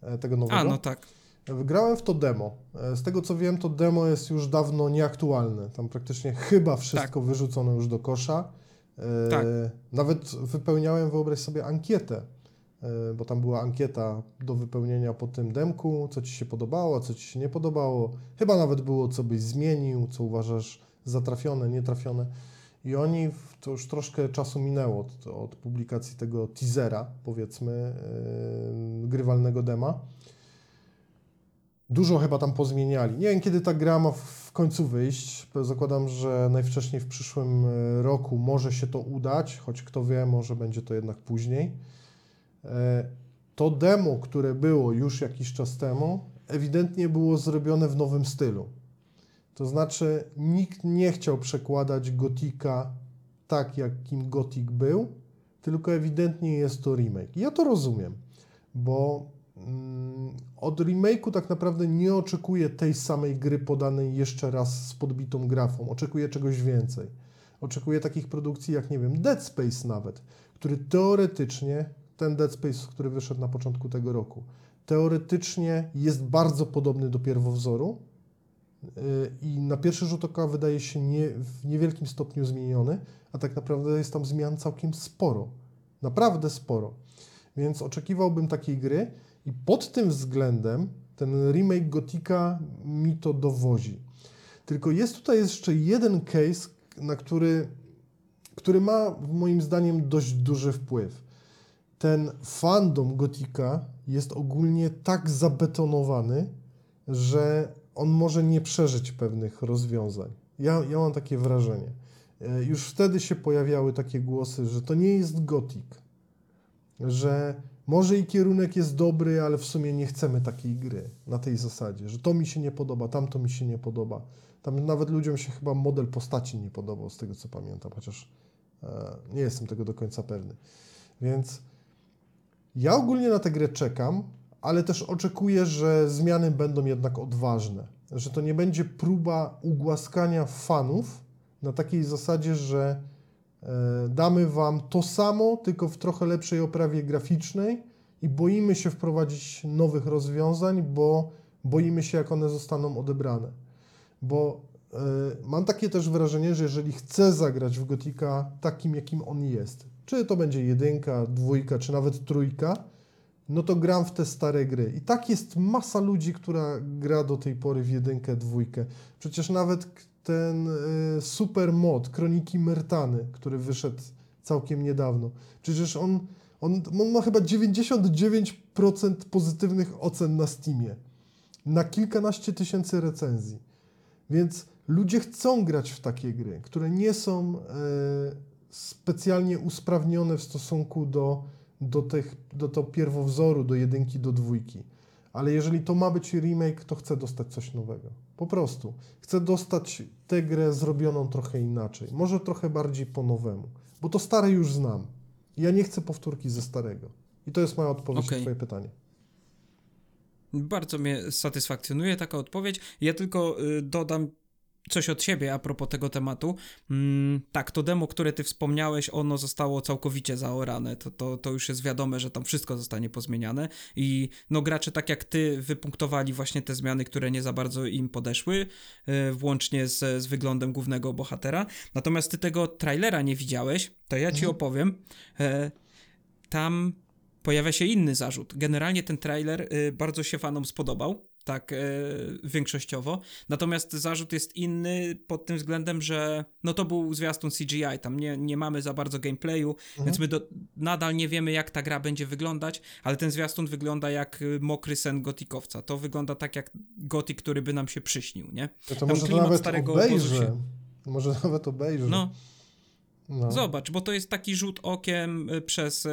e, tego nowego. A, no tak. Grałem w to demo. E, Z tego co wiem, to demo jest już dawno nieaktualne. Tam praktycznie chyba wszystko wyrzucono już do kosza. E, Tak. Nawet wypełniałem, wyobraź sobie, ankietę, e, bo tam była ankieta do wypełnienia po tym demku, co Ci się podobało, co Ci się nie podobało. Chyba nawet było, co byś zmienił, co uważasz za trafione, nietrafione. I oni, to już troszkę czasu minęło od, od publikacji tego teasera, powiedzmy, yy, grywalnego dema. Dużo chyba tam pozmieniali. Nie wiem, kiedy ta gra ma w- końcu wyjść. Zakładam, że najwcześniej w przyszłym e, roku może się to udać, choć kto wie, może będzie to jednak później. E, To demo, które było już jakiś czas temu, ewidentnie było zrobione w nowym stylu. To znaczy, nikt nie chciał przekładać Gotika tak, jakim Gotik był, tylko ewidentnie jest to remake. Ja to rozumiem, bo od remake'u tak naprawdę nie oczekuję tej samej gry podanej jeszcze raz z podbitą grafą. Oczekuję czegoś więcej. Oczekuję takich produkcji jak, nie wiem, Dead Space nawet, który teoretycznie, ten Dead Space, który wyszedł na początku tego roku, teoretycznie jest bardzo podobny do pierwowzoru, yy, i na pierwszy rzut oka wydaje się nie, w niewielkim stopniu zmieniony, a tak naprawdę jest tam zmian całkiem sporo. Naprawdę sporo. Więc oczekiwałbym takiej gry i pod tym względem ten remake Gotika mi to dowozi. Tylko jest tutaj jeszcze jeden case, na który, który ma moim zdaniem dość duży wpływ. Ten fandom Gotika jest ogólnie tak zabetonowany, że on może nie przeżyć pewnych rozwiązań. Ja, ja mam takie wrażenie. E, Już wtedy się pojawiały takie głosy, że to nie jest gotik, że może i kierunek jest dobry, ale w sumie nie chcemy takiej gry na tej zasadzie, że to mi się nie podoba, tamto mi się nie podoba. Tam nawet ludziom się chyba model postaci nie podobał, z tego co pamiętam, chociaż e, nie jestem tego do końca pewny. Więc ja ogólnie na tę grę czekam, ale też oczekuję, że zmiany będą jednak odważne. Że to nie będzie próba ugłaskania fanów na takiej zasadzie, że damy wam to samo, tylko w trochę lepszej oprawie graficznej i boimy się wprowadzić nowych rozwiązań, bo boimy się, jak one zostaną odebrane. Bo e, mam takie też wrażenie, że jeżeli chcę zagrać w Gotika takim, jakim on jest, czy to będzie jedynka, dwójka, czy nawet trójka, no to gram w te stare gry. I tak jest masa ludzi, która gra do tej pory w jedynkę, dwójkę. Przecież nawet ten y, super mod Kroniki Myrtany, który wyszedł całkiem niedawno, przecież on, on, on ma chyba 99% pozytywnych ocen na Steamie. Na kilkanaście tysięcy recenzji. Więc ludzie chcą grać w takie gry, które nie są e, specjalnie usprawnione w stosunku do, do, tych, do to pierwowzoru, do jedynki, do dwójki. Ale jeżeli to ma być remake, to chcę dostać coś nowego. Po prostu. Chcę dostać tę grę zrobioną trochę inaczej. Może trochę bardziej po nowemu. Bo to stare już znam. Ja nie chcę powtórki ze starego. I to jest moja odpowiedź Okej. na Twoje pytanie. Bardzo mnie satysfakcjonuje taka odpowiedź. Ja tylko y, dodam coś od siebie a propos tego tematu. Mm, tak, to demo, które ty wspomniałeś, ono zostało całkowicie zaorane. To, to, to już jest wiadome, że tam wszystko zostanie pozmieniane i no gracze tak jak ty wypunktowali właśnie te zmiany, które nie za bardzo im podeszły, yy, włącznie z, z wyglądem głównego bohatera. Natomiast ty tego trailera nie widziałeś, to ja ci Mhm. opowiem. E, tam pojawia się inny zarzut. Generalnie ten trailer y, bardzo się fanom spodobał, tak y, większościowo. Natomiast zarzut jest inny pod tym względem, że no to był zwiastun CGI, tam nie, nie mamy za bardzo gameplayu, więc my do, nadal nie wiemy jak ta gra będzie wyglądać, ale ten zwiastun wygląda jak mokry sen gotikowca. To wygląda tak jak gotik, który by nam się przyśnił, nie? To Tam może to nawet starego obejrzę. się- Może nawet obejrzę. No, No. Zobacz, bo to jest taki rzut okiem y, przez y,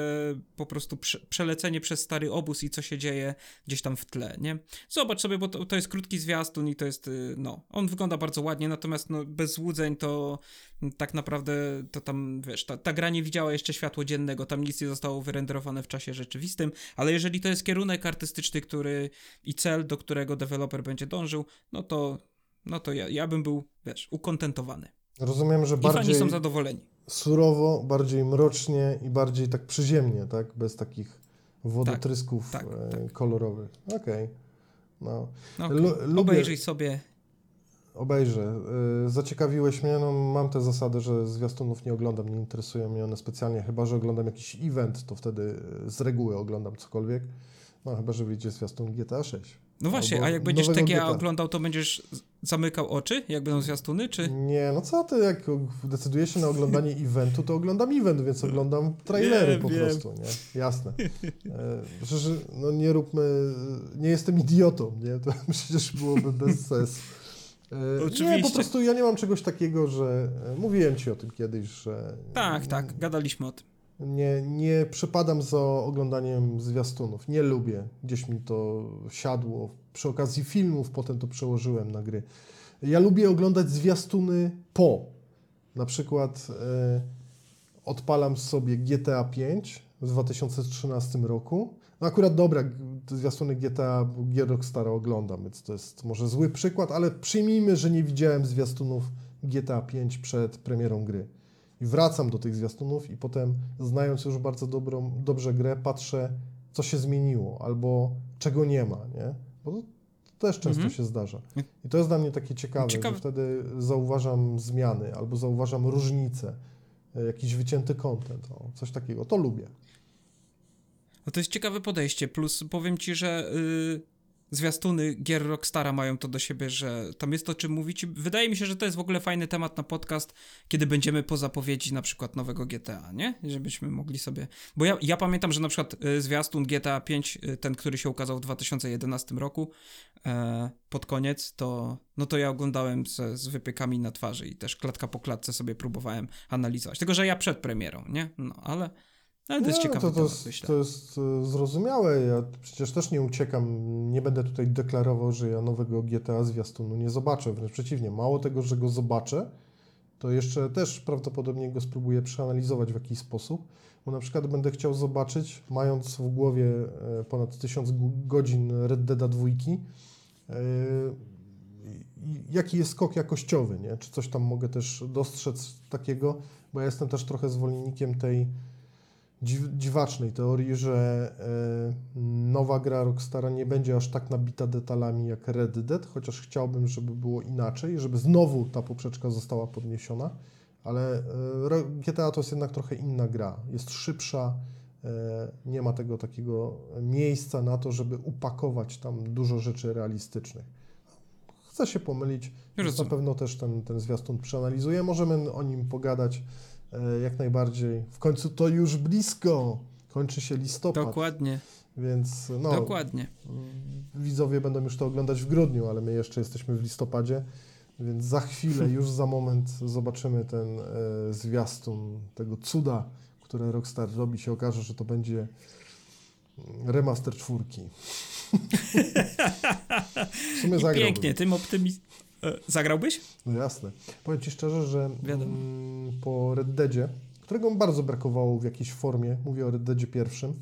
po prostu prze, przelecenie przez stary obóz i co się dzieje gdzieś tam w tle, nie? Zobacz sobie, bo to, to jest krótki zwiastun i to jest, y, no, on wygląda bardzo ładnie, natomiast no, bez złudzeń to tak naprawdę to tam, wiesz, ta, ta gra nie widziała jeszcze światło dziennego, tam nic nie zostało wyrenderowane w czasie rzeczywistym, ale jeżeli to jest kierunek artystyczny, który i cel, do którego deweloper będzie dążył, no to, no to ja, ja bym był, wiesz, ukontentowany. Rozumiem, że I fani bardziej są zadowoleni. Surowo, bardziej mrocznie i bardziej tak przyziemnie, tak? Bez takich wodotrysków Tak, e, tak. kolorowych. Okej. No. No, Lu- okej. lubię- Obejrzyj sobie. Obejrzę. Y, Zaciekawiłeś mnie, no mam tę zasadę, że zwiastunów nie oglądam, nie interesują mnie one specjalnie, chyba że oglądam jakiś event, to wtedy y, z reguły oglądam cokolwiek. No chyba, że wyjdzie zwiastun GTA 6. No właśnie, a jak będziesz TGA GTA. oglądał, to będziesz zamykał oczy, jak będą zwiastuny, czy... Nie, no co ty, jak decyduję się na oglądanie eventu, to oglądam event, więc oglądam trailery Wiem, po wiem. prostu, nie? Jasne. Przecież, no nie róbmy, nie jestem idiotą, nie? To przecież byłoby bez sensu. E, Nie, Oczywiście. po prostu ja nie mam czegoś takiego, że, e, mówiłem ci o tym kiedyś, że Tak, tak, gadaliśmy o tym. Nie, nie przypadam za oglądaniem zwiastunów. Nie lubię. Gdzieś mi to siadło. Przy okazji filmów potem to przełożyłem na gry. Ja lubię oglądać zwiastuny po. Na przykład e, odpalam sobie GTA 5 w 2013 roku. No akurat dobra, zwiastuny GTA gier Rockstara oglądam, więc to jest może zły przykład, ale przyjmijmy, że nie widziałem zwiastunów GTA 5 przed premierą gry. I wracam do tych zwiastunów i potem, znając już bardzo dobrą, dobrze grę, patrzę, co się zmieniło albo czego nie ma, nie? Bo to też często Mhm. się zdarza. I to jest dla mnie takie ciekawe, Ciekawe. że wtedy zauważam zmiany albo zauważam różnice, e, jakiś wycięty content, o, coś takiego. To lubię. No to jest ciekawe podejście, plus powiem ci, że y, zwiastuny gier Rockstara mają to do siebie, że tam jest to, czym mówić. Wydaje mi się, że to jest w ogóle fajny temat na podcast, kiedy będziemy po zapowiedzi na przykład nowego GTA, nie? Żebyśmy mogli sobie... Bo ja, ja pamiętam, że na przykład y, zwiastun GTA 5, y, ten, który się ukazał w 2011 roku, e, pod koniec, to no to ja oglądałem ze, z wypiekami na twarzy i też klatka po klatce sobie próbowałem analizować. Tylko, że ja przed premierą, nie? No, ale... Ale to jest Nie, ciekawe to, to, jest, to jest e, zrozumiałe. Ja przecież też nie uciekam, nie będę tutaj deklarował, że ja nowego GTA zwiastunu nie zobaczę. Wręcz przeciwnie, mało tego, że go zobaczę, to jeszcze też prawdopodobnie go spróbuję przeanalizować w jakiś sposób, bo na przykład będę chciał zobaczyć, mając w głowie e, ponad 1000 gu- godzin Red Deada 2, e, jaki jest skok jakościowy, nie? Czy coś tam mogę też dostrzec takiego, bo ja jestem też trochę zwolennikiem tej dziwacznej teorii, że e, nowa gra Rockstara nie będzie aż tak nabita detalami jak Red Dead, chociaż chciałbym, żeby było inaczej, żeby znowu ta poprzeczka została podniesiona, ale e, GTA to jest jednak trochę inna gra. Jest szybsza, e, nie ma tego takiego miejsca na to, żeby upakować tam dużo rzeczy realistycznych. Chcę się pomylić, na pewno też ten, ten zwiastun przeanalizuję. Możemy o nim pogadać jak najbardziej. W końcu to już blisko. Kończy się listopad, Dokładnie, więc no, dokładnie. widzowie będą już to oglądać w grudniu, ale my jeszcze jesteśmy w listopadzie, więc za chwilę, już za moment zobaczymy ten e, zwiastun tego cuda, które Rockstar robi. Się okaże, że to będzie mm, remaster czwórki. w sumie I pięknie, tym optymizm... E, Zagrałbyś? No jasne. Powiem Ci szczerze, że mm, po Red Deadzie, którego bardzo brakowało w jakiejś formie, mówię o Red Deadzie pierwszym,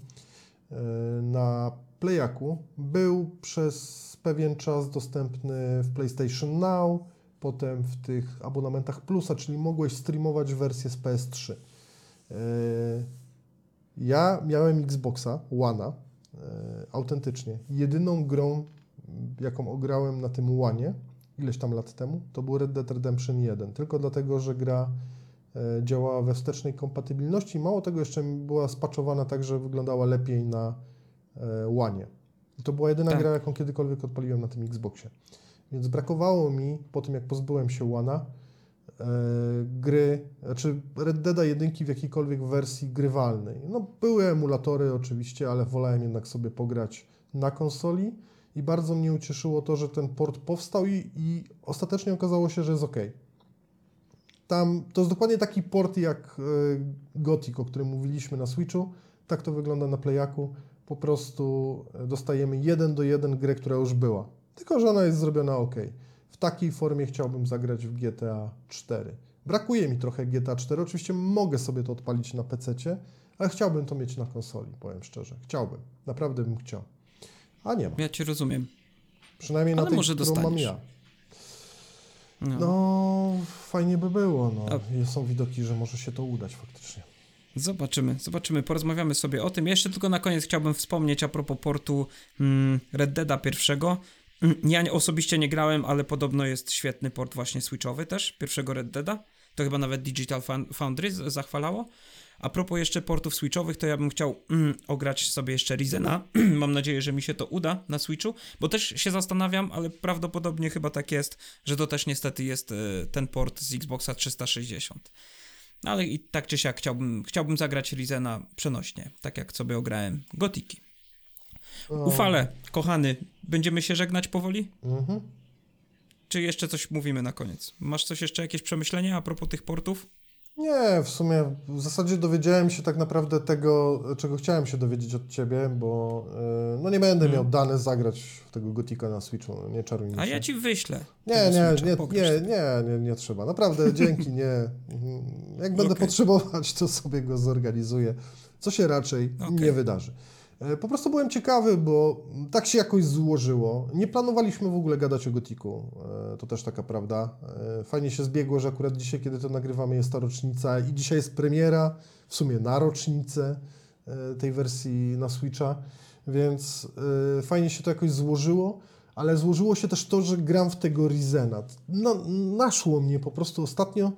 e, na Playaku, był przez pewien czas dostępny w PlayStation Now, potem w tych abonamentach Plusa, czyli mogłeś streamować wersję z PS3. E, ja miałem Xboxa, One'a, autentycznie. Jedyną grą, jaką ograłem na tym One, ileś tam lat temu, to był Red Dead Redemption 1. Tylko dlatego, że gra e, działała we wstecznej kompatybilności. Mało tego, jeszcze była spaczowana tak, że wyglądała lepiej na One. I to była jedyna tak. gra, jaką kiedykolwiek odpaliłem na tym Xboxie. Więc brakowało mi, po tym jak pozbyłem się One'a, e, gry, znaczy Red Deada jedynki w jakiejkolwiek wersji grywalnej. No, były emulatory oczywiście, ale wolałem jednak sobie pograć na konsoli i bardzo mnie ucieszyło to, że ten port powstał i, i ostatecznie okazało się, że jest ok. Tam to jest dokładnie taki port jak e, Gothic, o którym mówiliśmy na Switchu. Tak to wygląda na Playaku. Po prostu dostajemy jeden do jeden grę, która już była. Tylko, że ona jest zrobiona ok. W takiej formie chciałbym zagrać w GTA 4. Brakuje mi trochę GTA 4. Oczywiście mogę sobie to odpalić na PC, ale chciałbym to mieć na konsoli, powiem szczerze. Chciałbym. Naprawdę bym chciał. A nie ma. Ja cię rozumiem. Przynajmniej ale na tej, może którą mam ja. No. no. fajnie by było. No. A... Są widoki, że może się to udać faktycznie. Zobaczymy, zobaczymy, porozmawiamy sobie o tym. Jeszcze tylko na koniec chciałbym wspomnieć a propos portu mm, Red Deada pierwszego. Mm, ja osobiście nie grałem, ale podobno jest świetny port właśnie switchowy też, pierwszego Red Deada. To chyba nawet Digital Foundry zachwalało. A propos jeszcze portów switchowych, to ja bym chciał mm, ograć sobie jeszcze Rizena. Mam nadzieję, że mi się to uda na Switchu, bo też się zastanawiam, ale prawdopodobnie chyba tak jest, że to też niestety jest y, ten port z Xboxa 360. Ale i tak czy siak chciałbym, chciałbym zagrać Rizena przenośnie, tak jak sobie ograłem Gotiki. Ufale, kochany, będziemy się żegnać powoli? Mhm. Czy jeszcze coś mówimy na koniec? Masz coś jeszcze, jakieś przemyślenia a propos tych portów? Nie, w sumie w zasadzie dowiedziałem się tak naprawdę tego, czego chciałem się dowiedzieć od ciebie, bo yy, no nie będę hmm. miał dane zagrać w tego Gotika na Switchu, no nie czaruj A ja ci wyślę. Nie, nie, nie, nie, nie, nie, nie trzeba. Naprawdę, dzięki, nie. Jak będę okay. potrzebować, to sobie go zorganizuję, co się raczej okay. nie wydarzy. E, po prostu byłem ciekawy, bo tak się jakoś złożyło. Nie planowaliśmy w ogóle gadać o Gotiku, e, to też taka prawda. E, fajnie się zbiegło, że akurat dzisiaj, kiedy to nagrywamy, jest ta rocznica i dzisiaj jest premiera, w sumie na rocznicę tej wersji na Switcha, więc fajnie się to jakoś złożyło, ale złożyło się też to, że gram w tego Rizena. No, naszło mnie po prostu ostatnio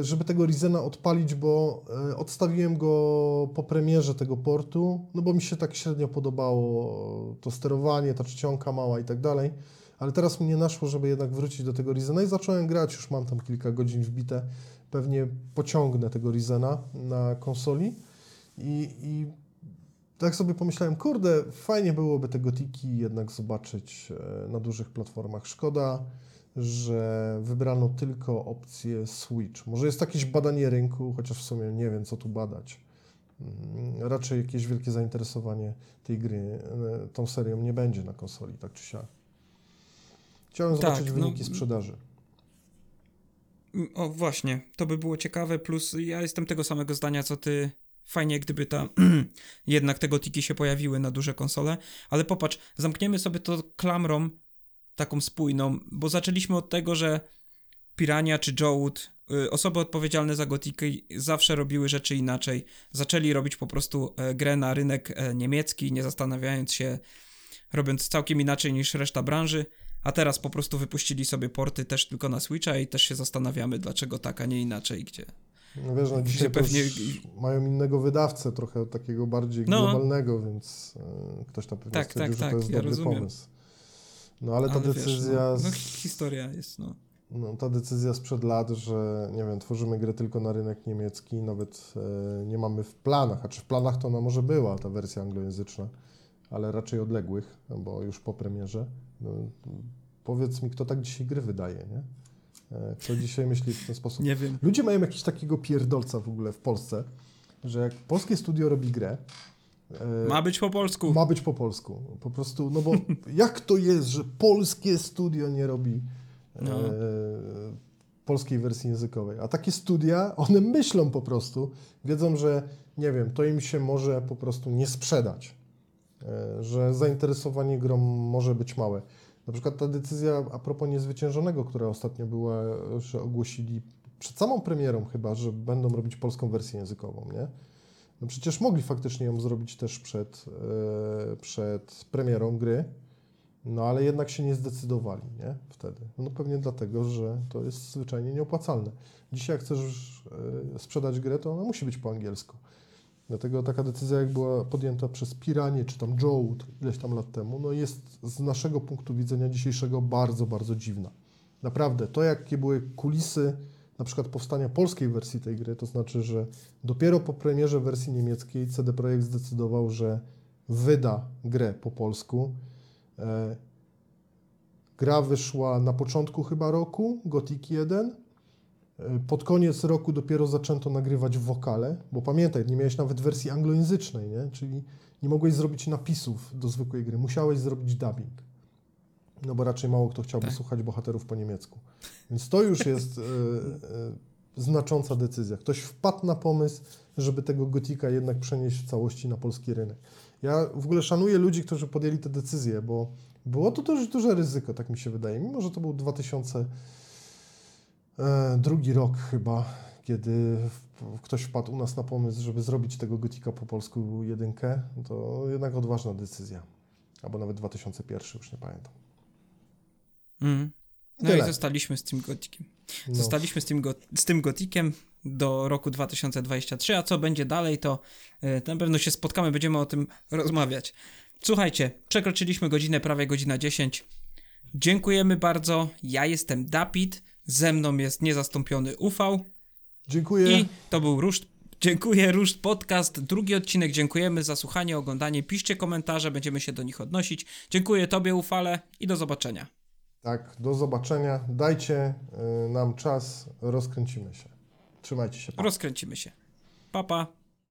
żeby tego Rizena odpalić, bo e, odstawiłem go po premierze tego portu, no bo mi się tak średnio podobało to sterowanie, ta czcionka mała i tak dalej. Ale teraz mnie naszło, żeby jednak wrócić do tego Rizena i zacząłem grać, już mam tam kilka godzin wbite. Pewnie pociągnę tego Rizena na konsoli i, i tak sobie pomyślałem, kurde, fajnie byłoby te gotiki jednak zobaczyć e, na dużych platformach. Szkoda, że wybrano tylko opcję Switch. Może jest jakieś badanie rynku, chociaż w sumie nie wiem, co tu badać. Mm, raczej jakieś wielkie zainteresowanie tej gry, e, tą serią nie będzie na konsoli, tak czy siak. Chciałem tak, zobaczyć wyniki no, sprzedaży. Mm, o, właśnie, to by było ciekawe, plus ja jestem tego samego zdania, co ty. Fajnie, gdyby ta jednak te gotiki się pojawiły na duże konsole, ale popatrz, zamkniemy sobie to klamrą taką spójną, bo zaczęliśmy od tego, że Pirania czy Jowood, y, osoby odpowiedzialne za gotyki zawsze robiły rzeczy inaczej. Zaczęli robić po prostu e, grę na rynek e, niemiecki, nie zastanawiając się, robiąc całkiem inaczej niż reszta branży, a teraz po prostu wypuścili sobie porty też tylko na Switcha i też się zastanawiamy, dlaczego tak, a nie inaczej, gdzie... No wiesz, no dzisiaj pewnie... mają innego wydawcę, trochę takiego bardziej no. globalnego, więc e, ktoś tam pewnie tak, stwierdził, tak, że to jest tak, ja dobry rozumiem. pomysł. No ale ta ale decyzja. Wiesz, no, no, historia jest, no. No, ta decyzja sprzed lat, że nie wiem, tworzymy grę tylko na rynek niemiecki, nawet e, nie mamy w planach, a czy w planach to ona może była, ta wersja anglojęzyczna, ale raczej odległych, no, bo już po premierze. No, powiedz mi, kto tak dzisiaj gry wydaje, nie? E, kto dzisiaj myśli w ten sposób? Nie wiem. Ludzie mają jakiś takiego pierdolca w ogóle w Polsce, że jak polskie studio robi grę, ma być po polsku. Ma być po polsku. Po prostu, no bo jak to jest, że polskie studio nie robi e, no. polskiej wersji językowej? A takie studia, one myślą po prostu, wiedzą, że nie wiem, to im się może po prostu nie sprzedać, e, że zainteresowanie grą może być małe. Na przykład ta decyzja a propos niezwyciężonego, która ostatnio była, że ogłosili przed samą premierą chyba, że będą robić polską wersję językową, nie? No przecież mogli faktycznie ją zrobić też przed, e, przed premierą gry, no ale jednak się nie zdecydowali, nie? Wtedy. No pewnie dlatego, że to jest zwyczajnie nieopłacalne. Dzisiaj jak chcesz e, sprzedać grę, to ona musi być po angielsku. Dlatego taka decyzja, jak była podjęta przez Piranie czy tam Joe ileś tam lat temu, no jest z naszego punktu widzenia dzisiejszego bardzo, bardzo dziwna. Naprawdę, to jakie były kulisy na przykład powstania polskiej wersji tej gry, to znaczy, że dopiero po premierze wersji niemieckiej CD Projekt zdecydował, że wyda grę po polsku. E, gra wyszła na początku chyba roku, Gothic 1. E, Pod koniec roku dopiero zaczęto nagrywać wokale, bo pamiętaj, nie miałeś nawet wersji anglojęzycznej, nie? czyli nie mogłeś zrobić napisów do zwykłej gry, musiałeś zrobić dubbing. No bo raczej mało kto chciałby Tak. słuchać bohaterów po niemiecku. Więc to już jest e, e, znacząca decyzja. Ktoś wpadł na pomysł, żeby tego Gotika jednak przenieść w całości na polski rynek. Ja w ogóle szanuję ludzi, którzy podjęli tę decyzję, bo było to dość duże ryzyko, tak mi się wydaje. Mimo, że to był 2002 rok chyba, kiedy ktoś wpadł u nas na pomysł, żeby zrobić tego Gotika po polsku jedynkę, to jednak odważna decyzja. Albo nawet 2001, już nie pamiętam. I No i tyle. zostaliśmy z tym gotikiem. No. Zostaliśmy z tym, go, z tym gotikiem do roku 2023, a co będzie dalej, to y, na pewno się spotkamy, będziemy o tym rozmawiać. Słuchajcie, przekroczyliśmy godzinę, prawie godzina 10. Dziękujemy bardzo. Ja jestem Dapit, ze mną jest niezastąpiony Ufał Dziękuję. i to był Ruszt. Dziękuję, Ruszt Podcast. Drugi odcinek. Dziękujemy za słuchanie, oglądanie. Piszcie komentarze, będziemy się do nich odnosić. Dziękuję Tobie, Ufale, i do zobaczenia. Tak, do zobaczenia. Dajcie y, nam czas, rozkręcimy się. Trzymajcie się. Pa. Rozkręcimy się. Pa, pa.